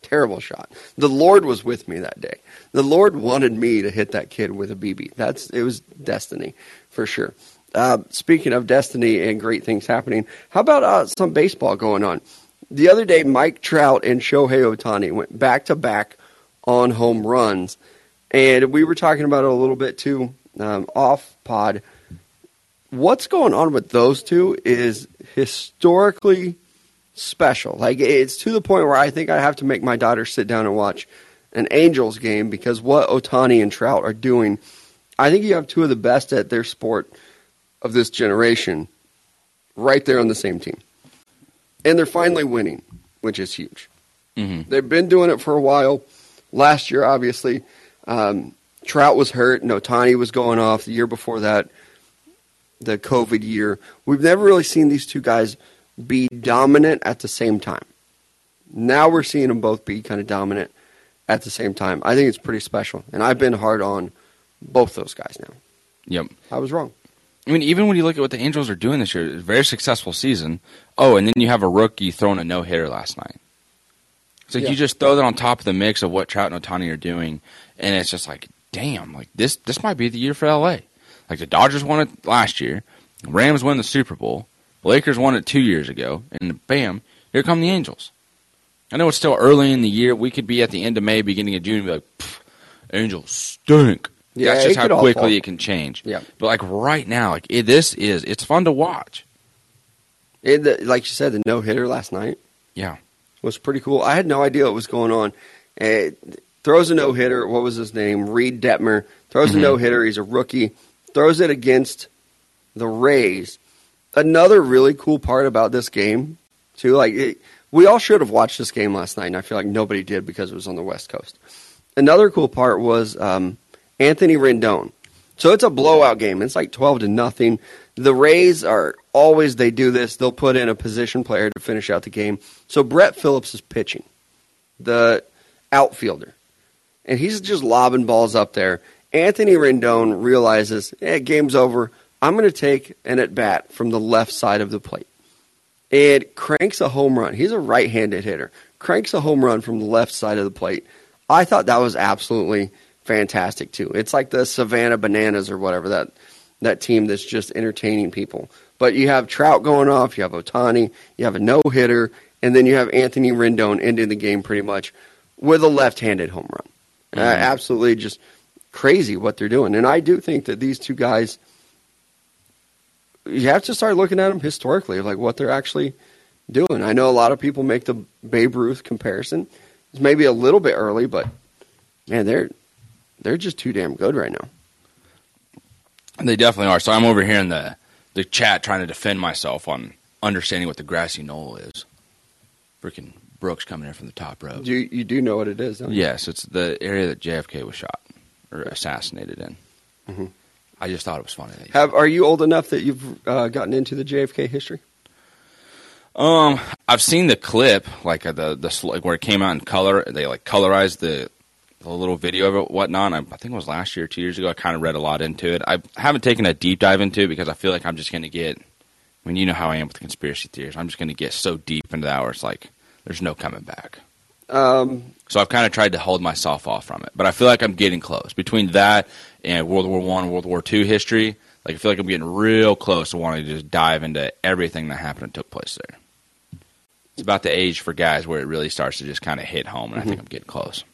Terrible shot. The Lord was with me that day. The Lord wanted me to hit that kid with a BB. That's it was destiny for sure. Uh, speaking of destiny and great things happening, how about uh, some baseball going on? The other day, Mike Trout and Shohei Ohtani went back to back on home runs, and we were talking about it a little bit too um, off pod. What's going on with those two is historically special. Like it's to the point where I think I have to make my daughter sit down and watch an Angels game because what Ohtani and Trout are doing, I think you have two of the best at their sport of this generation right there on the same team. And they're finally winning, which is huge. hmm They've been doing it for a while. Last year, obviously, um, Trout was hurt and Ohtani was going off. The year before that, the COVID year. We've never really seen these two guys be dominant at the same time. Now we're seeing them both be kind of dominant at the same time. I think it's pretty special. And I've been hard on both those guys now. Yep. I was wrong. I mean, even when you look at what the Angels are doing this year, it's a very successful season. Oh, and then you have a rookie throwing a no hitter last night. So Yeah. you just throw that on top of the mix of what Trout and Ohtani are doing, and it's just like, damn, like this this might be the year for LA. Like the Dodgers won it last year, Rams won the Super Bowl, Lakers won it two years ago, and bam, here come the Angels. I know it's still early in the year. We could be at the end of May, beginning of June, and be like, Angels stink. Yeah, That's just how quickly fall. it can change. Yeah. But like right now, like it, this is it's fun to watch. It, the, like you said, the no hitter last night Yeah. was pretty cool. I had no idea what was going on. Uh, throws a no hitter. What was his name? Reid Detmer throws Mhm. a no hitter. He's a rookie. Throws it against the Rays. Another really cool part about this game, too, like it, we all should have watched this game last night, and I feel like nobody did because it was on the West Coast. Another cool part was um, Anthony Rendon. So it's a blowout game. It's like twelve to nothing. The Rays are always they do this. They'll put in a position player to finish out the game. So Brett Phillips is pitching, the outfielder, and he's just lobbing balls up there. Anthony Rendon realizes, eh, game's over. I'm going to take an at bat from the left side of the plate. And cranks a home run. He's a right handed hitter. Cranks a home run from the left side of the plate. I thought that was absolutely fantastic too. It's like the Savannah Bananas or whatever that that team that's just entertaining people. But you have Trout going off, you have Ohtani, you have a no hitter, and then you have Anthony Rendon ending the game pretty much with a left handed home run. Uh, Mhm. absolutely just crazy what they're doing. And I do think that these two guys, you have to start looking at them historically, like what they're actually doing. I know a lot of people make the Babe Ruth comparison. It's maybe a little bit early, but man, they're they're just too damn good right now. They definitely are. So I'm over here in the the chat trying to defend myself on understanding what the grassy knoll is. Freaking Brooks coming in from the top row. You you do know what it is, don't you? Yes, it's the area that JFK was shot or assassinated in. Mhm. I just thought it was funny. That Have are you old enough that you've uh, gotten into the JFK history? Um, I've seen the clip, like uh, the the like where it came out in color. They like colorized the the little video of it, whatnot. I, I think it was last year, two years ago. I kind of read a lot into it. I haven't taken a deep dive into it because I feel like I'm just going to get. I mean, you know how I am with conspiracy theories. I'm just going to get so deep into that where it's like there's no coming back. Um, So I've kind of tried to hold myself off from it, but I feel like I'm getting close between that and World War One, World War Two history. Like I feel like I'm getting real close to wanting to just dive into everything that happened and took place there. It's about the age for guys where it really starts to just kind of hit home, and I think I'm getting close.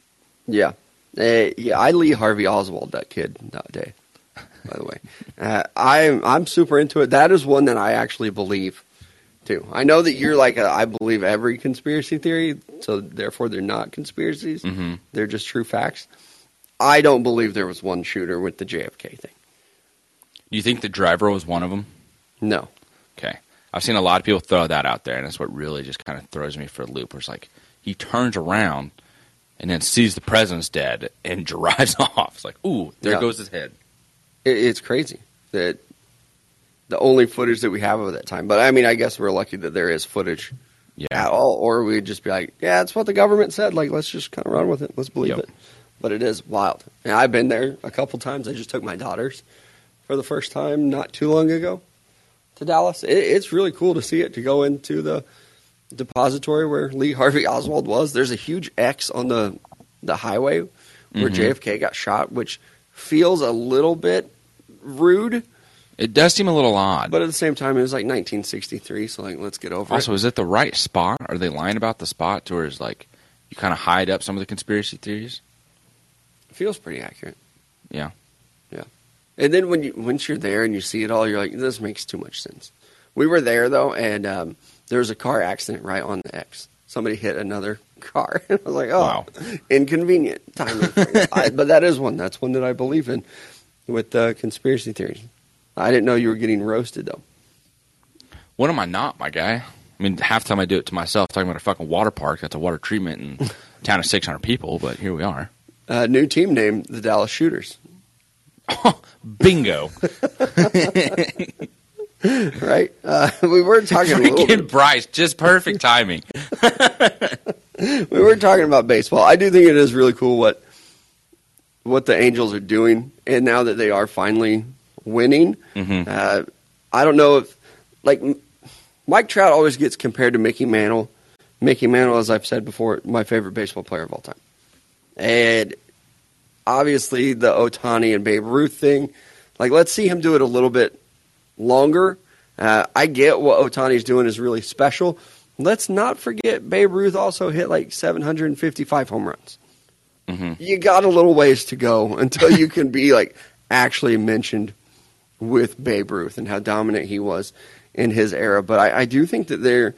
yeah, uh, yeah. I Lee Harvey Oswald that kid that day. By the way, uh, I'm I'm super into it. That is one that I actually believe too. I know that you're like a, I believe every conspiracy theory, so therefore they're not conspiracies. hmm They're just true facts. I don't believe there was one shooter with the JFK thing. Do you think the driver was one of them? No. Okay, I've seen a lot of people throw that out there, and that's what really just kind of throws me for a loop. Where it's like he turns around and then sees the president's dead and drives off. It's like, ooh, there Yeah. goes his head. It, it's crazy that the only footage that we have of that time. But I mean, I guess we're lucky that there is footage Yeah, at all, or we'd just be like, yeah, it's what the government said. Like, let's just kind of run with it. Let's believe Yep. it. But it is wild. And I've been there a couple times. I just took my daughters for the first time not too long ago to Dallas. It, it's really cool to see it, to go into the depository where Lee Harvey Oswald was. There's a huge X on the, the highway where Mhm. JFK got shot, which feels a little bit rude. It does seem a little odd. But at the same time, it was like 1963, so like, let's get over it. also, is it the right spot? Are they lying about the spot to where it's like you kind of hide up some of the conspiracy theories? It feels pretty accurate. Yeah. Yeah. And then when you once you're there and you see it all, you're like, this makes too much sense. We were there though, and um, there was a car accident right on the X. Somebody hit another car, and I was like, oh, Wow. inconvenient timing. I, but that is one. That's one that I believe in with uh, conspiracy theories. I didn't know you were getting roasted though. What am I not, my guy? I mean, half the time I do it to myself, talking about a fucking water park that's a water treatment in a town of 600 people, but here we are. Uh, new team name, the Dallas Shooters. Bingo. Right? Uh, we were talking a little bit Freaking Bryce, just perfect timing. we were talking about baseball. I do think it is really cool what what the Angels are doing, and now that they are finally winning, Mhm. uh, I don't know if like Mike Trout always gets compared to Mickey Mantle. Mickey Mantle, as I've said before, my favorite baseball player of all time, and obviously the Ohtani and Babe Ruth thing. Like, let's see him do it a little bit longer. Uh, I get what Ohtani's doing is really special. Let's not forget Babe Ruth also hit like 755 home runs. Mhm. You got a little ways to go until you can be like actually mentioned with Babe Ruth and how dominant he was in his era. But I, I do think that they're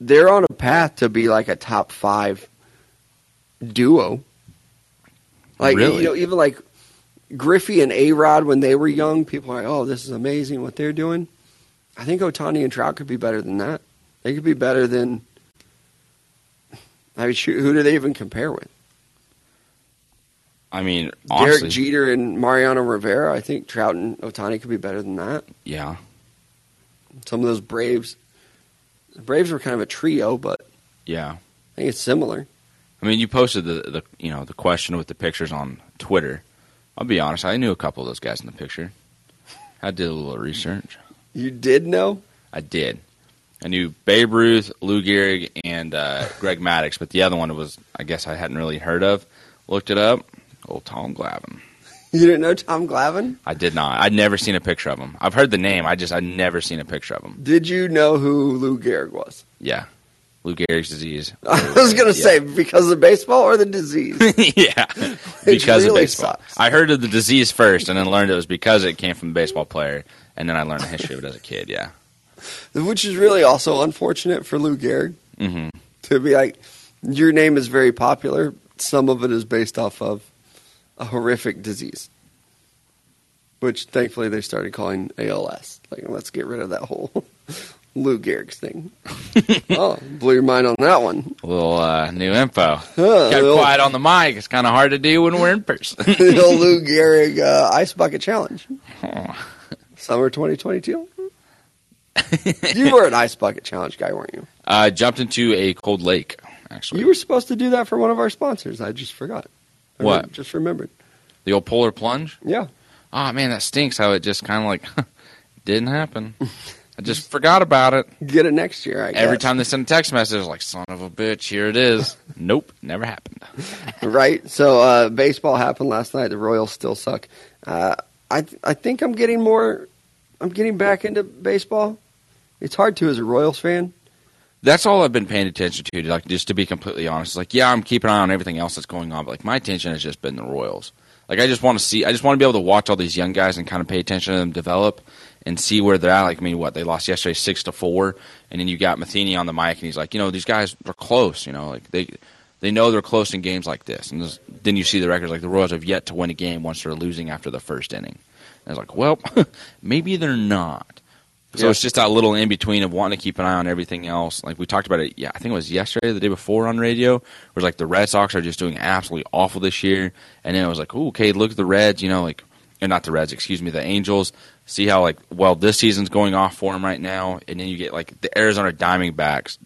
they're on a path to be like a top five duo. Like Really? you know, even like Griffey and A Rod when they were young, people are like, "Oh, this is amazing what they're doing." I think Ohtani and Trout could be better than that. They could be better than I mean, shoot, who do they even compare with? I mean, honestly, Derek Jeter and Mariano Rivera. I think Trout and Ohtani could be better than that. yeah. Some of those Braves, the Braves were kind of a trio, but Yeah. I think it's similar. I mean, you posted the, the you know the question with the pictures on Twitter. I'll be honest, I knew a couple of those guys in the picture. I did a little research. You did know? I did. I knew Babe Ruth, Lou Gehrig, and uh, Greg Maddux, but the other one was I guess I hadn't really heard of. Looked it up. Old Tom Glavine. You didn't know Tom Glavine? I did not. I'd never seen a picture of him. I've heard the name. I just I'd never seen a picture of him. Did you know who Lou Gehrig was? Yeah, Lou Gehrig's disease. I was going to say because of baseball or the disease. yeah, because of baseball. sucks. I heard of the disease first, and then learned it was because it came from a baseball player, and then I learned the history of it as a kid. Yeah. Which is really also unfortunate for Lou Gehrig hmm to be like, your name is very popular. Some of it is based off of a horrific disease, which thankfully they started calling ALS. Like, let's get rid of that whole Lou Gehrig's thing. oh, blew your mind on that one. A little uh, new info. Huh, the quiet on the mic. It's kind of hard to do when we're in person. the old Lou Gehrig uh, Ice Bucket Challenge. Summer 2022. you were an Ice Bucket Challenge guy, weren't you? I jumped into a cold lake. Actually, You were supposed to do that for one of our sponsors. I just forgot. I What? Just remembered. the old polar plunge. Yeah. Oh man, that stinks. How it just kind of like didn't happen. I just forgot about it. Get it next year, I guess. Every time they send a text message, like son of a bitch, here it is. nope, never happened. right? So uh, baseball happened last night. The Royals still suck. Uh, I I think I'm getting more. I'm getting back into baseball. It's hard to as a Royals fan. That's all I've been paying attention to. Like just to be completely honest, it's like yeah, I'm keeping an eye on everything else that's going on, but like my attention has just been the Royals. Like I just want to see, I just want to be able to watch all these young guys and kind of pay attention to them develop and see where they're at. Like I mean, what they lost yesterday six to four, and then you got Matheny on the mic, and he's like, you know, these guys are close. You know, like they they know they're close in games like this. And this, then you see the records like the Royals have yet to win a game once they're losing after the first inning. And I was like, well, maybe they're not. So Yeah. it's just that little in between of wanting to keep an eye on everything else. Like we talked about it, yeah, I think it was yesterday, the day before on radio, where like the Red Sox are just doing absolutely awful this year, and then it was like, oh, okay, look at the Reds, you know, like, or not the Reds, excuse me, the Angels. See how like well this season's going off for them right now, and then you get like the Arizona Diamondbacks.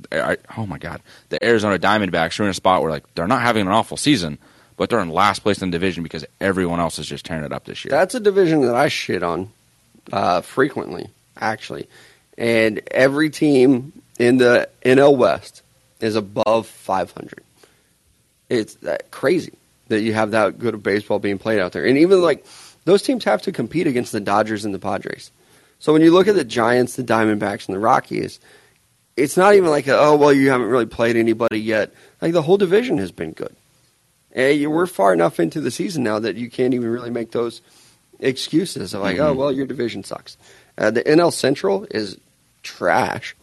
Oh my God, the Arizona Diamondbacks are in a spot where like they're not having an awful season, but they're in last place in the division because everyone else is just tearing it up this year. That's a division that I shit on uh, frequently, actually. And every team in the NL West is above 500. It's that crazy that you have that good of baseball being played out there. And even like those teams have to compete against the Dodgers and the Padres. So when you look at the Giants, the Diamondbacks, and the Rockies, it's not even like, a, oh, well, you haven't really played anybody yet. Like the whole division has been good. And we're far enough into the season now that you can't even really make those excuses of like, oh, Mhm. well, your division sucks. Uh, the NL Central is trash.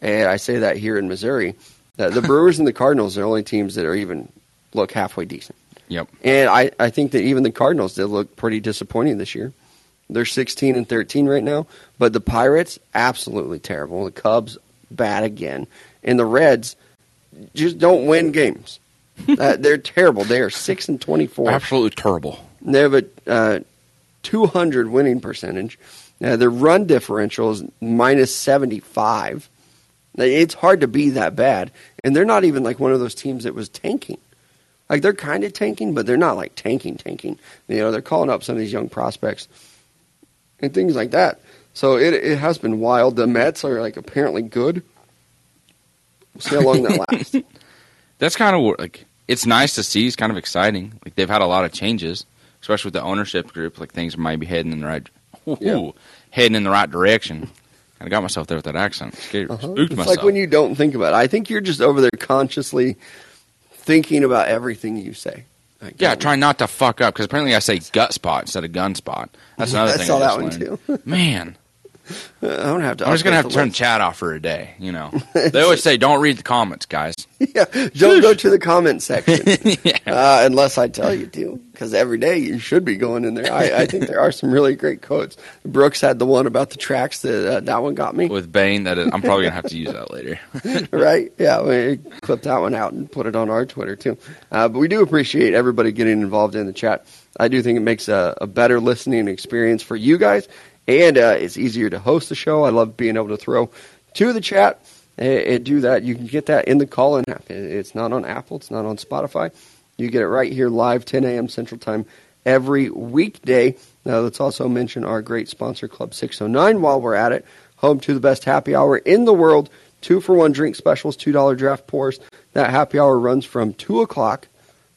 And I say that here in Missouri. Uh, the Brewers and the Cardinals are the only teams that are even look halfway decent. Yep. And I, I think that even the Cardinals did look pretty disappointing this year. They're 16 and 13 right now, but the Pirates absolutely terrible. The Cubs bad again, and the Reds just don't win games. uh, they're terrible. They are six and 24. Absolutely terrible. They have a uh, 200 winning percentage. Uh, their run differential is minus 75. It's hard to be that bad, and they're not even like one of those teams that was tanking. Like they're kind of tanking, but they're not like tanking, tanking. You know, they're calling up some of these young prospects and things like that. So it it has been wild. The Mets are like apparently good. We'll see how long that lasts. that's kind of like it's nice to see. It's kind of exciting. Like they've had a lot of changes, especially with the ownership group. Like things might be heading in the right, ooh, Yeah. heading in the right direction. Of got myself there with that accent. Scared, Uh-huh. spooked It's myself. like when you don't think about it. I think you're just over there consciously thinking about everything you say. Like, yeah, try not to fuck up because apparently I say gut spot instead of gun spot. That's another I thing. saw I that one learned. too. Man, I don't have to. I'm just gonna have to turn list. chat off for a day. You know, they always say don't read the comments, guys. Yeah, don't go to the comment section yeah. uh, unless I tell you to, because every day you should be going in there. I, I think there are some really great quotes. Brooks had the one about the tracks that uh, that one got me. With Bane, that is, I'm probably gonna have to use that later. right? Yeah, we clipped that one out and put it on our Twitter too. Uh, but we do appreciate everybody getting involved in the chat. I do think it makes a, a better listening experience for you guys, and uh, it's easier to host the show. I love being able to throw to the chat and, and do that. You can get that in the call-in app. It's not on Apple. It's not on Spotify. You get it right here live, 10 a.m. Central Time every weekday. Now, let's also mention our great sponsor, Club 609, while we're at it. Home to the best happy hour in the world. Two for one drink specials, $2 draft pours. That happy hour runs from 2 o'clock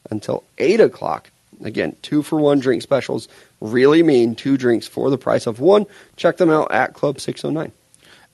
until 8 o'clock. Again, two for one drink specials really mean two drinks for the price of one. Check them out at Club 609.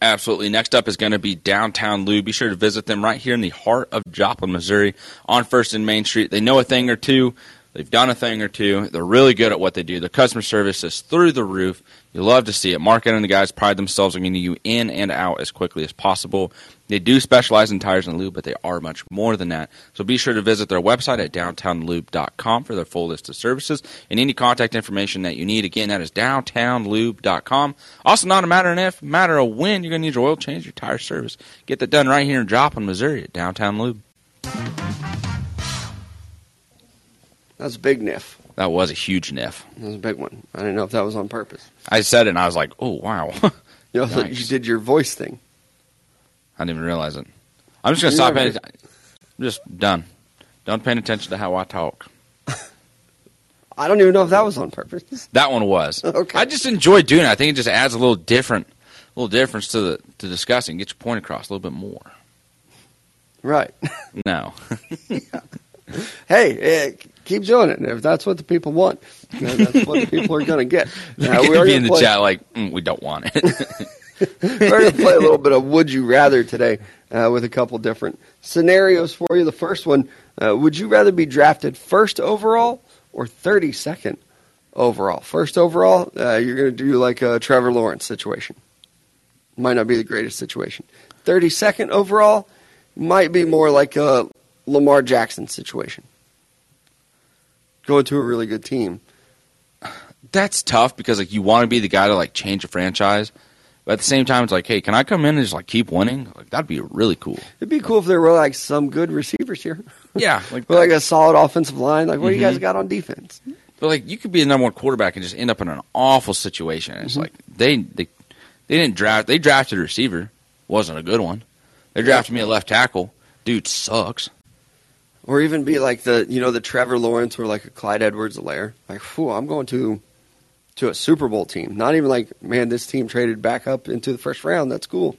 Absolutely. Next up is going to be Downtown Lou. Be sure to visit them right here in the heart of Joplin, Missouri, on First and Main Street. They know a thing or two. They've done a thing or two. They're really good at what they do. Their customer service is through the roof. You love to see it. Mark and the guys pride themselves on getting you in and out as quickly as possible. They do specialize in tires and lube, but they are much more than that. So be sure to visit their website at downtownlube.com for their full list of services and any contact information that you need. Again, that is downtownlube.com. Also, not a matter of if, matter of when you're going to need your oil change, your tire service. Get that done right here in Joplin, Missouri at Downtown Lube. That's a big niff. That was a huge niff. That was a big one. I didn't know if that was on purpose. I said it and I was like, oh, wow. You know, you did your voice thing. I didn't even realize it. I'm just going to You're stop paying I'm just done. Don't pay attention to how I talk. I don't even know if that was on purpose. That one was. Okay. I just enjoy doing it. I think it just adds a little different, little difference to the to discussing. Get your point across a little bit more. Right. No, hey, eh, keep doing it. If that's what the people want, that's what the people are going to get. Now, You're we're gonna be in the play- chat like mm, we don't want it. We're going to play a little bit of Would You Rather today uh, with a couple different scenarios for you. The first one uh, Would you rather be drafted first overall or 32nd overall? First overall, uh, you're going to do like a Trevor Lawrence situation. Might not be the greatest situation. 32nd overall might be more like a Lamar Jackson situation. Going to a really good team. That's tough because like you want to be the guy to like change a franchise, but at the same time it's like, hey, can I come in and just like keep winning? Like that'd be really cool. It'd be cool if there were like some good receivers here. Yeah, like like a solid offensive line. Like, what do you guys got on defense? But like you could be the number one quarterback and just end up in an awful situation. It's Mhm. like they they they didn't draft they drafted a receiver, wasn't a good one. They drafted me a left tackle. Dude sucks. Or even be like the you know the Trevor Lawrence or like a Clyde Edwards-Helaire. Like, whew, I'm going to to a Super Bowl team. Not even like, man, this team traded back up into the first round. That's cool.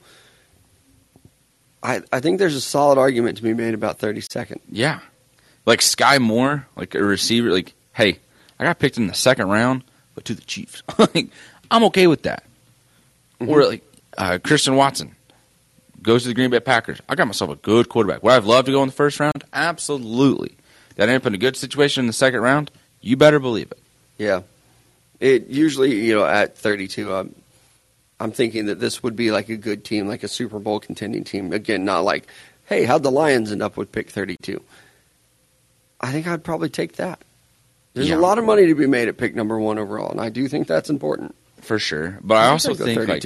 I I think there's a solid argument to be made about 32nd. Yeah. Like Skyy Moore, like a receiver, like, hey, I got picked in the second round, but to the Chiefs. like, I'm okay with that. Or like uh, Christian Watson goes to the Green Bay Packers. I got myself a good quarterback. Would I have loved to go in the first round? Absolutely. Did I end up in a good situation in the second round? You better believe it. Yeah. It usually, you know, at 32, I'm, I'm thinking that this would be like a good team, like a Super Bowl contending team. Again, not like, hey, how'd the Lions end up with pick 32? I think I'd probably take that. There's Yeah. a lot of money to be made at pick number one overall, and I do think that's important. For sure. But I also I'd go think like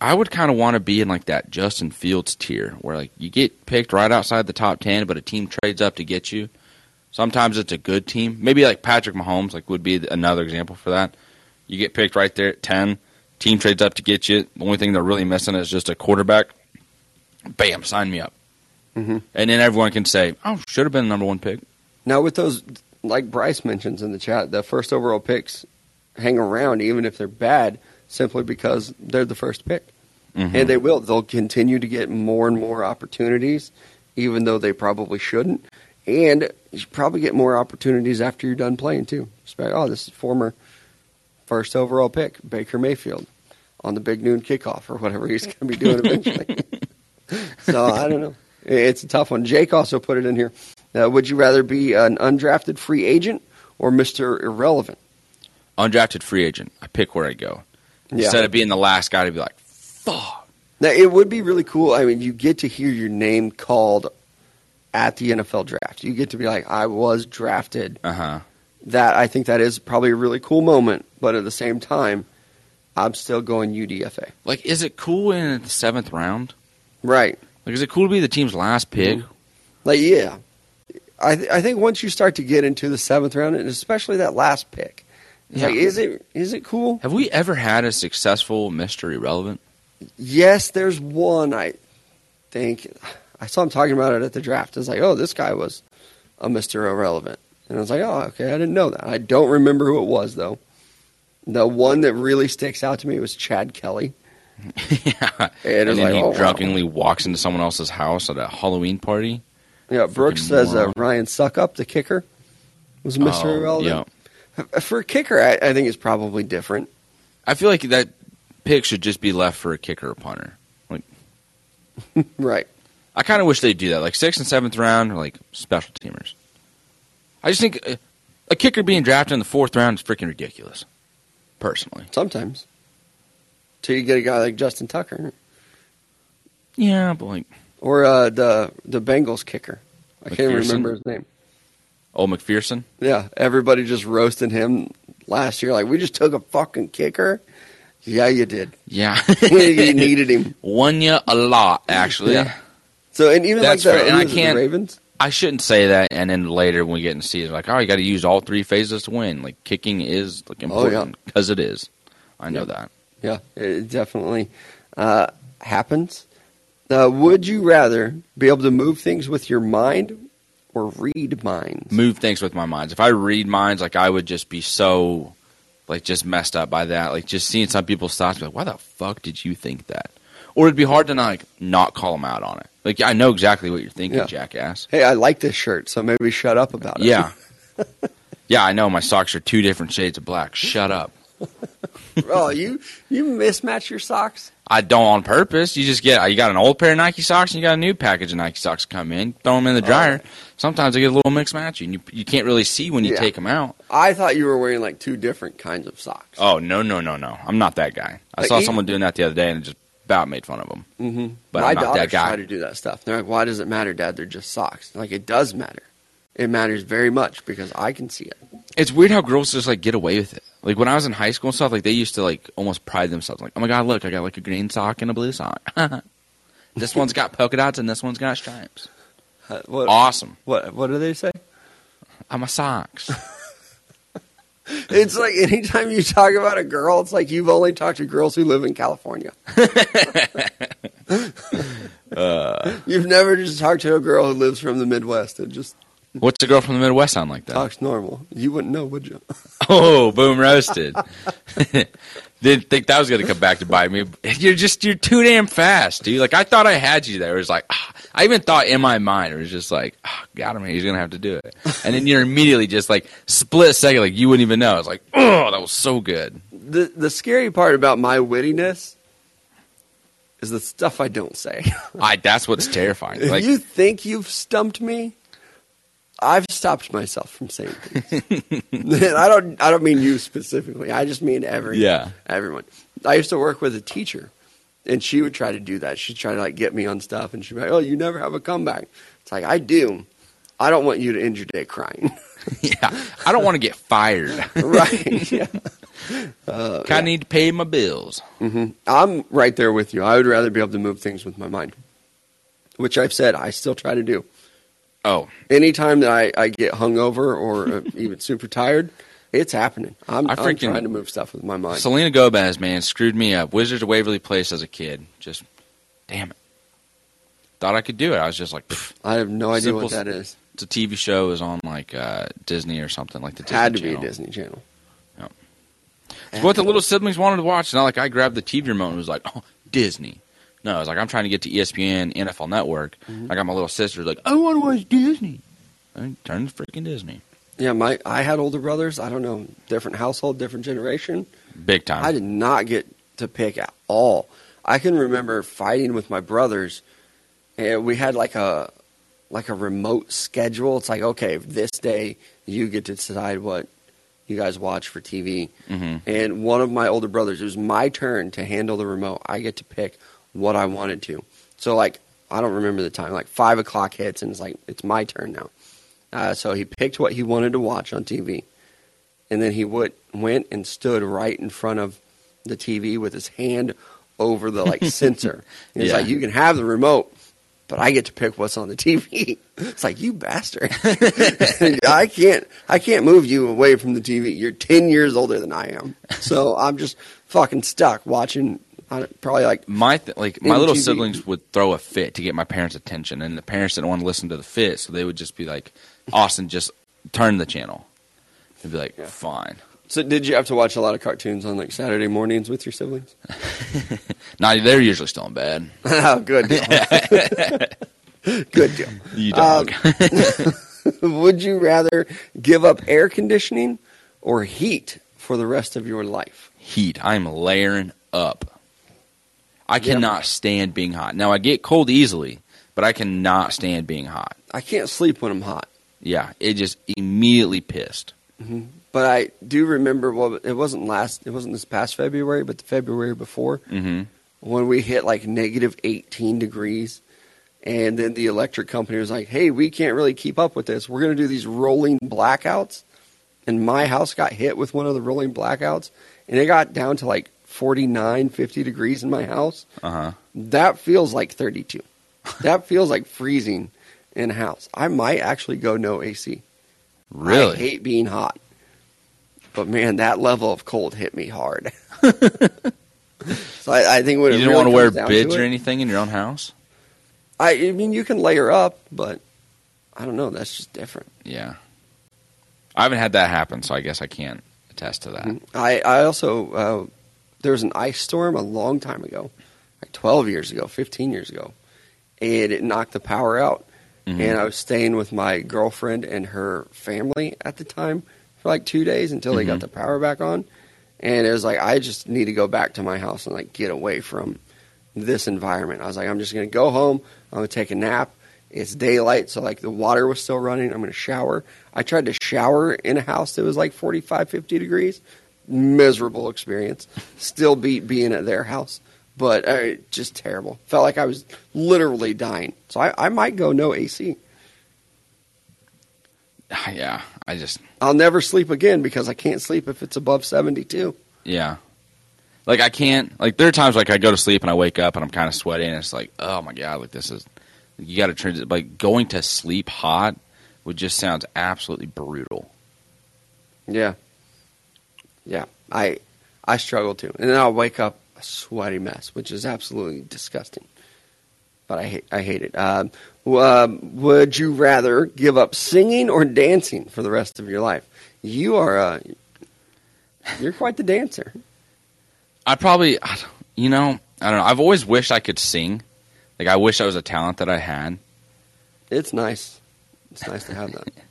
I would kind of want to be in like that Justin Fields tier where like you get picked right outside the top 10 but a team trades up to get you. Sometimes it's a good team. Maybe like Patrick Mahomes like would be another example for that. You get picked right there at 10, team trades up to get you. The only thing they're really missing is just a quarterback. Bam, sign me up. Mhm. And then everyone can say, "Oh, should have been the number 1 pick." Now, with those, like Bryce mentions in the chat, the first overall picks hang around even if they're bad simply because they're the first pick. Mhm. And they will. They'll continue to get more and more opportunities, even though they probably shouldn't. And you should probably get more opportunities after you're done playing, too. Like, oh, this is former first overall pick, Baker Mayfield, on the big noon kickoff or whatever he's going to be doing eventually. so I don't know. It's a tough one. Jake also put it in here. Uh, would you rather be an undrafted free agent or Mr. Irrelevant? undrafted free agent. I pick where I go. Yeah. Instead of being the last guy to be like, fuck. Now, it would be really cool. I mean, you get to hear your name called at the NFL draft. You get to be like, I was drafted. Uh huh. That I think that is probably a really cool moment, but at the same time, I'm still going UDFA. Like, is it cool in the seventh round? Right. Like, is it cool to be the team's last pick? Mhm. Like, yeah. I, th- I think once you start to get into the seventh round, and especially that last pick, Yeah. like, is it is it cool? Have we ever had a successful Mister Irrelevant? Yes, there's one. I think I saw him talking about it at the draft. It's like, oh, this guy was a Mister Irrelevant, and I was like, oh, okay, I didn't know that. I don't remember who it was though. The one that really sticks out to me was Chad Kelly. yeah. And, And then like, he oh, wow. drunkenly walks into someone else's house at a Halloween party. Yeah, Brooks Freaking says uh. Ryan Succop, the kicker, was Mister Oh, Irrelevant. Yeah. For a kicker, I, I think it's probably different. I feel like that pick should just be left for a kicker or punter. Like, Right. I kind of wish they'd do that. Like sixth and seventh round, like special teamers. I just think uh, a kicker being drafted in the fourth round is freaking ridiculous. Personally, Sometimes. Till you get a guy like Justin Tucker yeah, but like or uh, the the Bengals kicker. I can't even remember his name. old McPherson. Yeah, everybody just roasted him last year. Like we just took a fucking kicker. Yeah, you did. Yeah, you needed him. won you a lot actually. Yeah. So and even That's like the, fair, and I who was the can't- Ravens. I shouldn't say that, and then later when we get in season, like, oh, you got to use all three phases to win. Like kicking is like Oh, yeah. important because it is. I know Yeah. that. Yeah, it definitely uh, happens. Uh, would you rather be able to move things with your mind or read minds? move things with my minds. If I read minds, like I would just be so like just messed up by that. Like just seeing some people's thoughts, be like, why the fuck did you think that? Or it'd be hard to not like not call them out on it. Like I know exactly what you're thinking, Yeah. jackass. Hey, I like this shirt, so maybe shut up about it. Yeah. yeah, I know my socks are two different shades of black. Shut up. oh, you you mismatch your socks. I don't on purpose. You just get you got an old pair of Nike socks and you got a new package of Nike socks come in. Throw them in the dryer. Sometimes they get a little mixed matchy, and you you can't really see when you Yeah. take them out. I thought you were wearing like two different kinds of socks. Oh no no no no! I'm not that guy. I Like, saw even- someone doing that the other day and it just about made fun of them. Mm-hmm. But My I'm not that daughters guy. try to do that stuff. They're like, "Why does it matter, Dad? They're just socks." Like it does matter. It matters very much because I can see it. It's weird how girls just like get away with it. Like when I was in high school and stuff, like they used to like almost pride themselves. Like, oh my god, look, I got like a green sock and a blue sock. this one's got polka dots and this one's got stripes. Uh, what, Awesome. what what do they say? I'm a socks. It's like anytime you talk about a girl, it's like you've only talked to girls who live in California. Uh. you've never just talked to a girl who lives from the Midwest and just What's a girl from the Midwest sound like that? talks normal. You wouldn't know, would you? Oh, boom roasted. Didn't think that was gonna come back to bite me. You're just you're too damn fast, dude. Like I thought I had you there. It was like ah. I even thought in my mind it was just like, ah, got him. He's gonna have to do it. And then you're immediately just like split second, like you wouldn't even know. It's like, oh, that was so good. The the scary part about my wittiness is the stuff I don't say. I that's what's terrifying. if Like you think you've stumped me, I've stopped myself from saying things. I don't I don't mean you specifically. I just mean every Yeah. everyone. I used to work with a teacher, and she would try to do that. She'd try to like get me on stuff, and she'd be like, "Oh, you never have a comeback." It's like I do. I don't want you to end your day crying. yeah, I don't want to get fired. right? Yeah. I need to pay my bills. Mm-hmm. I'm right there with you. I would rather be able to move things with my mind, which I've said I still try to do. Oh, Anytime that I, I get hungover or uh, even super tired, it's happening. I'm, I I'm trying to move stuff with my mind. Selena Gomez, man, screwed me up. Wizards of Waverly Place as a kid. Just, damn it. Thought I could do it. I was just like, pff, I have no idea what that is. it's a TV show. It was on like uh, Disney or something like the Disney Had to Channel. be a Disney Channel. Yep. It's what the little siblings wanted to watch. Not like I grabbed the TV remote and was like, oh, Disney. No, I was like, I'm trying to get to ESPN, NFL Network. Mm-hmm. I got my little sister like, I want to watch Disney. I turned to freaking Disney. Yeah, my I had older brothers. I don't know, different household, different generation. Big time. I did not get to pick at all. I can remember fighting with my brothers, and we had like a like a remote schedule. It's like, okay, this day you get to decide what you guys watch for TV. hmm And one of my older brothers, it was my turn to handle the remote. I get to pick what I wanted to. So, like, I don't remember the time. Like, five o'clock hits, and it's like, it's my turn now. Uh, so he picked what he wanted to watch on TV. And then he would, went and stood right in front of the TV with his hand over the, like, sensor. He's Yeah. like, you can have the remote, but I get to pick what's on the TV. It's like, you bastard. I can't I can't move you away from the TV. You're 10 years older than I am. So I'm just fucking stuck watching probably like My th- like my little siblings would throw a fit to get my parents' attention, and the parents didn't want to listen to the fit, so they would just be like, "Austin, just turn the channel." They'd be like, Yeah. "Fine." So did you have to watch a lot of cartoons on like Saturday mornings with your siblings? Now they're usually still in bed. oh, good deal. good deal. You Um. Would you rather give up air conditioning or heat for the rest of your life? heat. I'm layering up. I cannot stand being hot. Now I get cold easily, but I cannot stand being hot. I can't sleep when I'm hot. Yeah, it just immediately pissed. But I do remember well it wasn't last it wasn't this past February, but the February before hmm when we hit like negative 18 degrees and then the electric company was like hey we can't really keep up with this. We're going to do these rolling blackouts. And my house got hit with one of the rolling blackouts and it got down to like 49 50 degrees in my house. Uh huh. that feels like 32 that feels like freezing in a house i might actually go no ac Really? i hate being hot but man that level of cold hit me hard so I, I think when you didn't really want to wear to or anything in your own house? I, I mean, you can layer up, but I don't know. That's just different. Yeah. I haven't had that happen, so I guess I can't attest to that. I, I also uh, there was an ice storm a long time ago, like twelve years ago, fifteen years ago, and it knocked the power out. Mhm. And I was staying with my girlfriend and her family at the time for like two days until they got Mhm. the power back on. And it was like I just need to go back to my house and like get away from this environment. I was like, I'm just gonna go home. I'm gonna take a nap. It's daylight, so like the water was still running. I'm gonna shower. I tried to shower in a house that was like 45, 50 degrees. Miserable experience. Still beat being at their house, but uh, just terrible. Felt like I was literally dying. So I, I might go no AC. Yeah, I just I'll never sleep again because I can't sleep if it's above 72. yeah. Like I can't like there are times like I go to sleep and I wake up and I'm kind of sweaty and it's like oh my god like this is you got to transit like going to sleep hot would just sounds absolutely brutal. Yeah. Yeah. I I struggle too. And then I'll wake up a sweaty mess, which is absolutely disgusting. But I hate I hate it. Um, um, would you rather give up singing or dancing for the rest of your life? You are uh, you're quite the dancer. I probably I you know I don't know I've always wished I could sing. Like I wish I was a talent that I had. It's nice. It's nice to have that.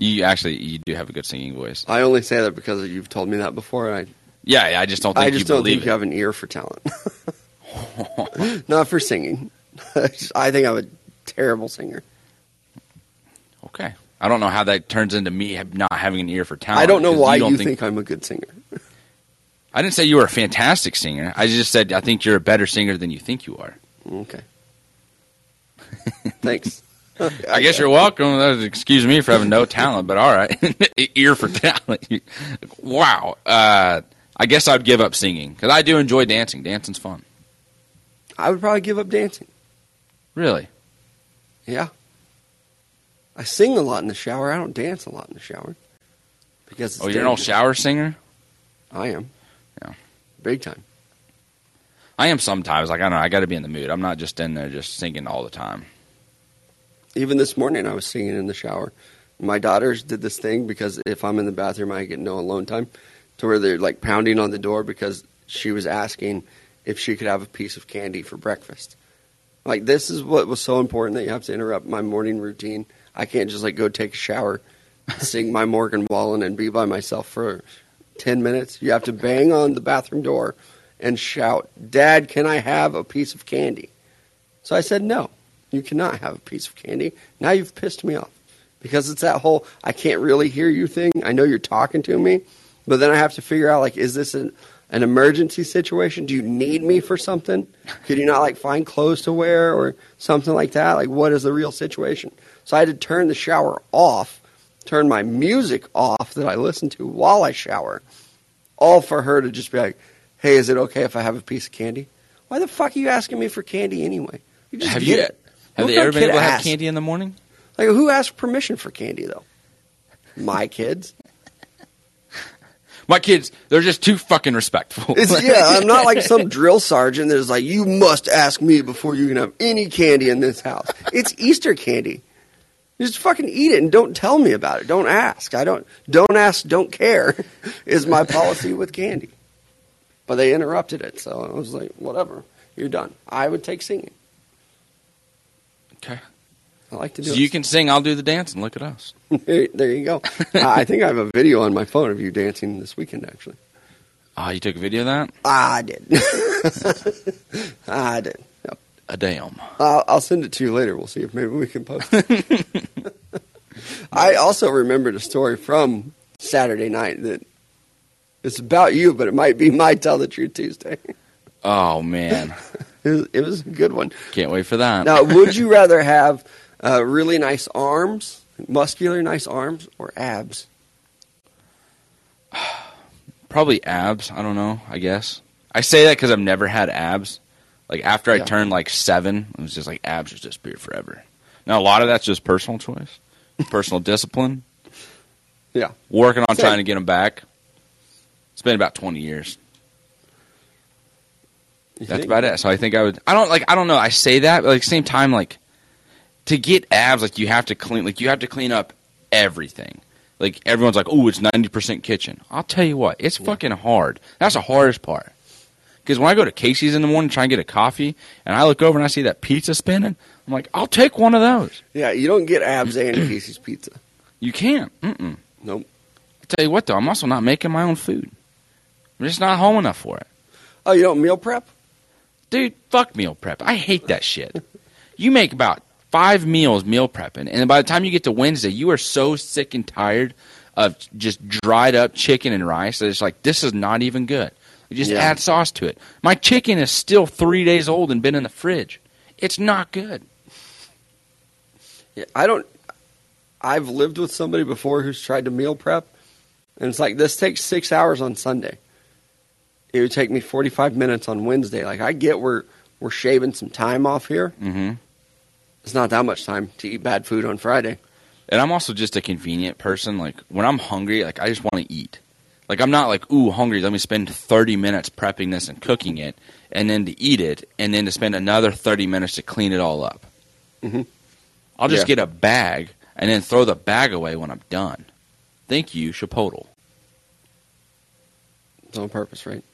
You actually you do have a good singing voice. I only say that because you've told me that before. And Yeah, yeah I just don't think I just you don't believe think you have an ear for talent. Not for singing. I think I'm a terrible singer. Okay. I don't know how that turns into me not having an ear for talent. I don't know why you, don't think, I'm a good singer. I didn't say you were a fantastic singer. I just said I think you're a better singer than you think you are. Okay. Thanks. I guess you're welcome. Excuse me for having no talent, but all right. Ear for talent. wow. Uh, I guess I'd give up singing because I do enjoy dancing. Dancing's fun. I would probably give up dancing. Really? Yeah. I sing a lot in the shower. I don't dance a lot in the shower. Because it's Oh, you're an old shower singer? I am. Yeah. Big time. I am sometimes. Like I don't know. I got to be in the mood. I'm not just in there just singing all the time. Even this morning, I was singing in the shower. My daughters did this thing because if I'm in the bathroom, I get no alone time, to where they're like pounding on the door because she was asking if she could have a piece of candy for breakfast. Like this is what was so important that you have to interrupt my morning routine. I can't just like go take a shower, sing my Morgan Wallen, and be by myself for ten minutes. You have to bang on the bathroom door and shout, "Dad, can I have a piece of candy?" So I said, "No, you cannot have a piece of candy. Now you've pissed me off. because it's that whole I can't really hear you thing. I know you're talking to me, but then I have to figure out like, is this an, an emergency situation? Do you need me for something? Could you not like find clothes to wear or something like that? Like, what is the real situation? So I had to turn the shower off, turn my music off that I listen to while I shower, all for her to just be like, hey, is it okay if I have a piece of candy? Why the fuck are you asking me for candy anyway? You just Have get you- it. Have What they ever been kid able to have candy in the morning? Like, who asked permission for candy though? My kids. My kids, they're just too fucking respectful. It's, yeah, I'm not like some drill sergeant that's like, you must ask me before you can have any candy in this house. It's Easter candy. Just fucking eat it and don't tell me about it. Don't ask. I don't. Don't ask. Don't care. Is my policy with candy. But they interrupted it, so I was like, whatever. You're done. I would take singing. Okay. I like to do So it. you can sing, I'll do the dance, and look at us. there, there you go. I think I have a video on my phone of you dancing this weekend. Actually, Oh, you took a video of that? Ah, I did. Ah, I did. Yep. A damn. I'll, I'll send it to you later. We'll see if maybe we can post it. I also remembered a story from Saturday night that it's about you, but it might be my Tell the Truth Tuesday. Oh man, It was, it was a good one. can't wait for that. Now, would you rather have uh, really nice arms, muscular, nice arms, or abs? Probably abs. I don't know. I guess I say that because I've never had abs. Like after I Yeah. turned like seven, it was just like abs just disappeared forever. Now a lot of that's just personal choice, personal discipline, Yeah. working on Same. trying to get them back. It's been about twenty years. You That's think? about it. So I think I would. I don't like. I don't know. I say that, but like same time, like to get abs, like you have to clean. Like you have to clean up everything. Like everyone's like, oh, it's ninety percent kitchen. I'll tell you what, it's fucking hard. That's the hardest part. Because when I go to Casey's in the morning, try and get a coffee, and I look over and I see that pizza spinning, I'm like, I'll take one of those. Yeah, you don't get abs and Casey's pizza. You can't. Mm-mm. Nope. I tell you what, though, I'm also not making my own food. I'm just not home enough for it. Oh, you don't meal prep? Dude, fuck meal prep. I hate that shit. You make about five meals meal prepping, and by the time you get to Wednesday, you are so sick and tired of just dried up chicken and rice that it's like this is not even good. You just Yeah. add sauce to it. My chicken is still three days old and been in the fridge. It's not good. Yeah, I don't. I've lived with somebody before who's tried to meal prep, and it's like this takes six hours on Sunday. It would take me forty-five minutes on Wednesday. Like I get we're we're shaving some time off here. hmm It's not that much time to eat bad food on Friday. And I'm also just a convenient person. Like when I'm hungry, like I just want to eat. Like I'm not like ooh hungry. Let me spend 30 minutes prepping this and cooking it, and then to eat it, and then to spend another 30 minutes to clean it all up. Mhm. I'll just Yeah. get a bag and then throw the bag away when I'm done. Thank you, Chipotle. It's on purpose, right?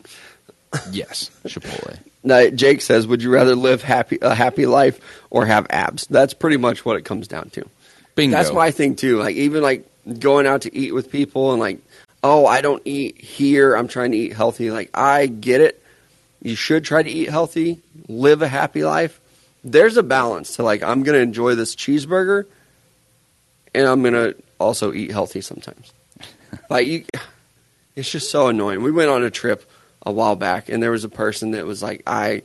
Yes, Chipotle. Now, Jake says, "Would you rather live happy a happy life or have abs?" That's pretty much what it comes down to. Bingo. That's my thing too. Like even like going out to eat with people and like, oh, I don't eat here. I'm trying to eat healthy. Like I get it. You should try to eat healthy, live a happy life. There's a balance to like I'm gonna enjoy this cheeseburger, and I'm gonna also eat healthy sometimes. like you, it's just so annoying. We went on a trip a while back, and there was a person that was like, I,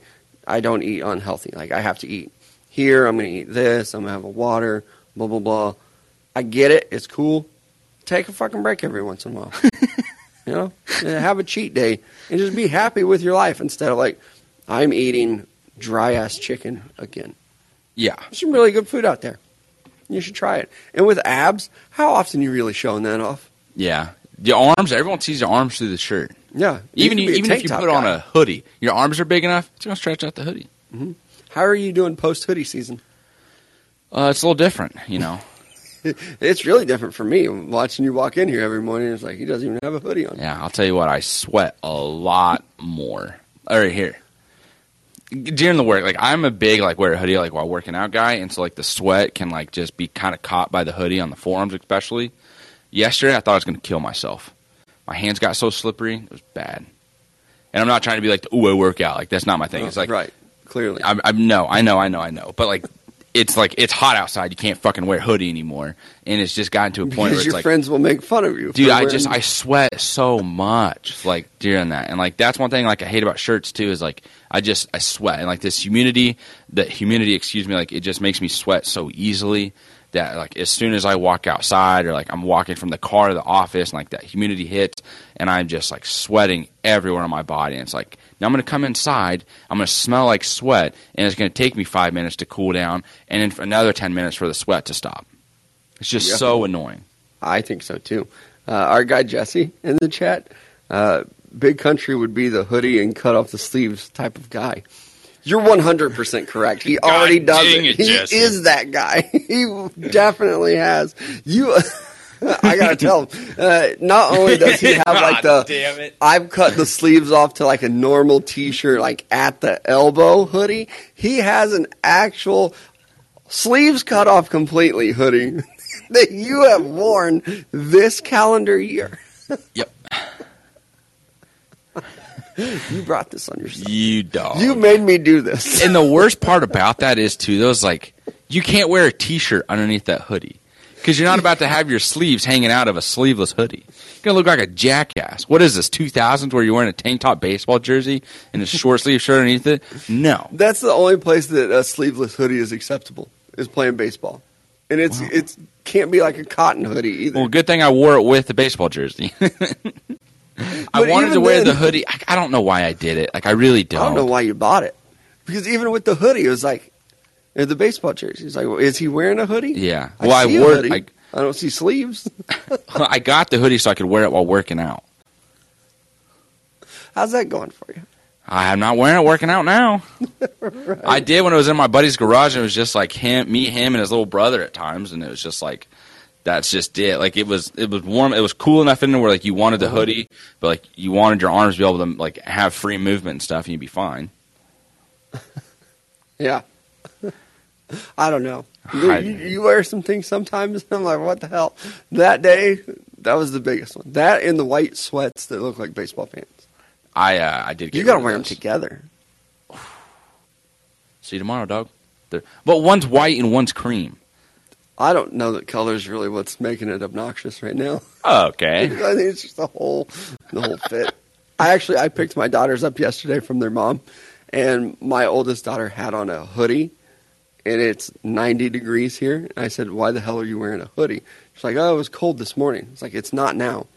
I don't eat unhealthy. Like I have to eat here. I'm gonna eat this. I'm gonna have a water blah blah blah. I get it. It's cool. Take a fucking break every once in a while. you know, And have a cheat day and just be happy with your life instead of like I'm eating dry ass chicken again. yeah. There's some really good food out there. You should try it. And with abs, how often you really showing that off? Yeah. Your arms. Everyone sees your arms through the shirt. Yeah, Even you, even if you put on a hoodie, your arms are big enough. It's gonna stretch out the hoodie. How are you doing post hoodie season? Uh, it's a little different, you know. It's really different for me. Watching you walk in here every morning, it's like he doesn't even have a hoodie on. Yeah, I'll tell you what, I sweat a lot more. All right, here. During the work, like I'm a big like wear a hoodie like while working out guy, and so like the sweat can like just be kind of caught by the hoodie on the forearms, especially. Yesterday, I thought I was gonna kill myself. My hands got so slippery, it was bad. And I'm not trying to be like, "Ooh, I work out." Like that's not my thing. It's like right, clearly. I'm, I'm no, I know, I know, I know. But like, it's like it's hot outside. You can't fucking wear a hoodie anymore, and it's just gotten to a point where Because it's your like, friends will make fun of you. dude, I just I sweat so much like during that, and like that's one thing like I hate about shirts too is like I just I sweat and like this humidity, that humidity, excuse me, like it just makes me sweat so easily that like as soon as I walk outside or like I'm walking from the car to the office and like that humidity hits and I'm just like sweating everywhere on my body and it's like now I'm gonna come inside, I'm gonna smell like sweat and it's gonna take me five minutes to cool down and then another ten minutes for the sweat to stop. It's just Yeah. so annoying. I think so too. Uh, our guy Jesse in the chat, uh, Big Country would be the hoodie and cut off the sleeves type of guy. You're 100% correct. He God already does it. it, He Jesse. is that guy. he definitely has. You, I gotta tell him. Uh, not only does he have like the, damn it. I've cut the sleeves off to like a normal t-shirt, like at the elbow hoodie. He has an actual sleeves cut off completely hoodie that you have worn this calendar year. Yep. You brought this on yourself. You dog. You made me do this. and the worst part about that is too, those like you can't wear a t-shirt underneath that hoodie because you're not about to have your sleeves hanging out of a sleeveless hoodie. You're gonna look like a jackass. What is this 2000s where you're wearing a tank top baseball jersey and a short sleeve shirt underneath it? No. That's the only place that a sleeveless hoodie is acceptable is playing baseball, and it's it's can't be like a cotton hoodie either. Well, good thing I wore it with the baseball jersey. I wanted to wear then- the hoodie. I, I don't know why I did it. Like I really don't. I don't know why you bought it because even with the hoodie, it was like the baseball jersey. It's like, well, is he wearing a hoodie? Yeah. I Well, I wore. hoodie. I, I don't see sleeves. I got the hoodie so I could wear it while working out. How's that going for you? I'm not wearing it working out now. I did when it was in my buddy's garage. And it was just like him, me, him, and his little brother at times, and it was just like that's just it. Like it was, it was warm. It was cool enough in there where like you wanted the hoodie, but like you wanted your arms to be able to like have free movement and stuff, and you'd be fine. Yeah. I don't know. You, you wear some things sometimes, and I'm like, what the hell? That day, that was the biggest one. That and the white sweats that look like baseball pants. I uh, I did. Get You got to rid of wear them together. See you tomorrow, dog. They're, but one's white and one's cream. I don't know that color's really what's making it obnoxious right now. Okay. I think it's just the whole the whole fit. I actually I picked my daughters up yesterday from their mom, and my oldest daughter had on a hoodie, and it's 90 degrees here. And I said, "Why the hell are you wearing a hoodie?" She's like, "Oh, it was cold this morning." It's like it's not now.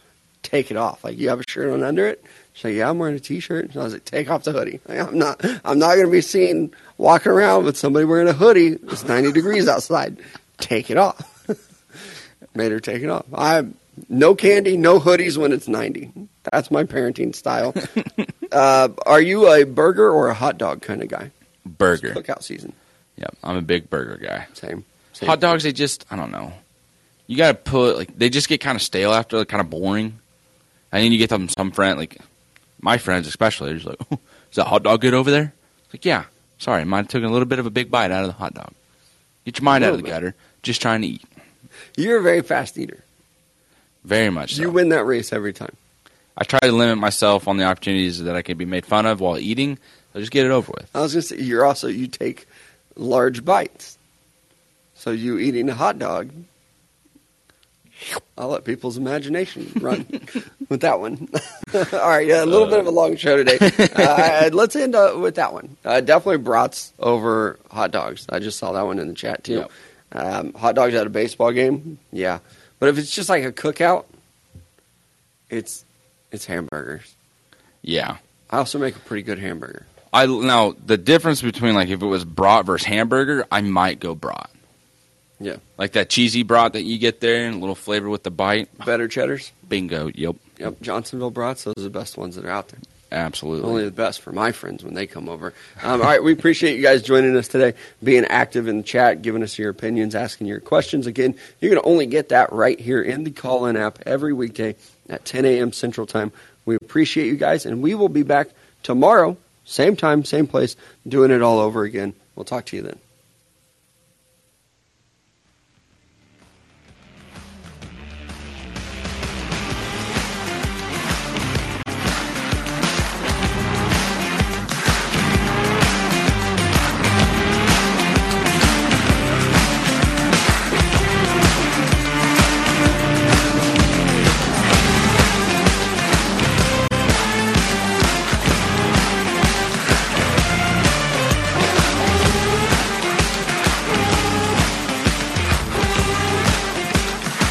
Take it off. Like you have a shirt on under it. She's like, "Yeah, I'm wearing a t-shirt." And I was like, "Take off the hoodie." Like, I'm not. I'm not going to be seen walking around with somebody wearing a hoodie. It's 90 degrees outside. Take it off. Made her take it off. I no candy, no hoodies when it's 90. That's my parenting style. uh, are you a burger or a hot dog kind of guy? Burger. Cookout season. Yep. I'm a big burger guy. Same. Same. Hot dogs, they just I don't know. You got to put like they just get kind of stale after, like, kind of boring. And then you get them some friend like my friends especially. They're just like, oh, "Is that hot dog good over there?" It's like, yeah. Sorry, mine took a little bit of a big bite out of the hot dog. Get your mind out of the bit. gutter. Just trying to eat. You're a very fast eater. Very much so. You win that race every time. I try to limit myself on the opportunities that I can be made fun of while eating. So just get it over with. I was going to say, you're also, you take large bites. So you eating a hot dog, I'll let people's imagination run with that one. All right, yeah, a little bit of a long show today. Uh, let's end uh, with that one. Uh, definitely brats over hot dogs. I just saw that one in the chat too. Yep. Um, hot dogs at a baseball game, yeah. But if it's just like a cookout, it's it's hamburgers. Yeah. I also make a pretty good hamburger. I now the difference between like if it was brat versus hamburger, I might go brat. Yeah. Like that cheesy brat that you get there and a little flavor with the bite. Better cheddars. Bingo. Yep. Yep, Johnsonville brats. Those are the best ones that are out there. Absolutely. Only the best for my friends when they come over. Um, all right, we appreciate you guys joining us today, being active in the chat, giving us your opinions, asking your questions. Again, going to only get that right here in the Callin app every weekday at 10 a.m. Central Time. We appreciate you guys, and we will be back tomorrow, same time, same place, doing it all over again. We'll talk to you then.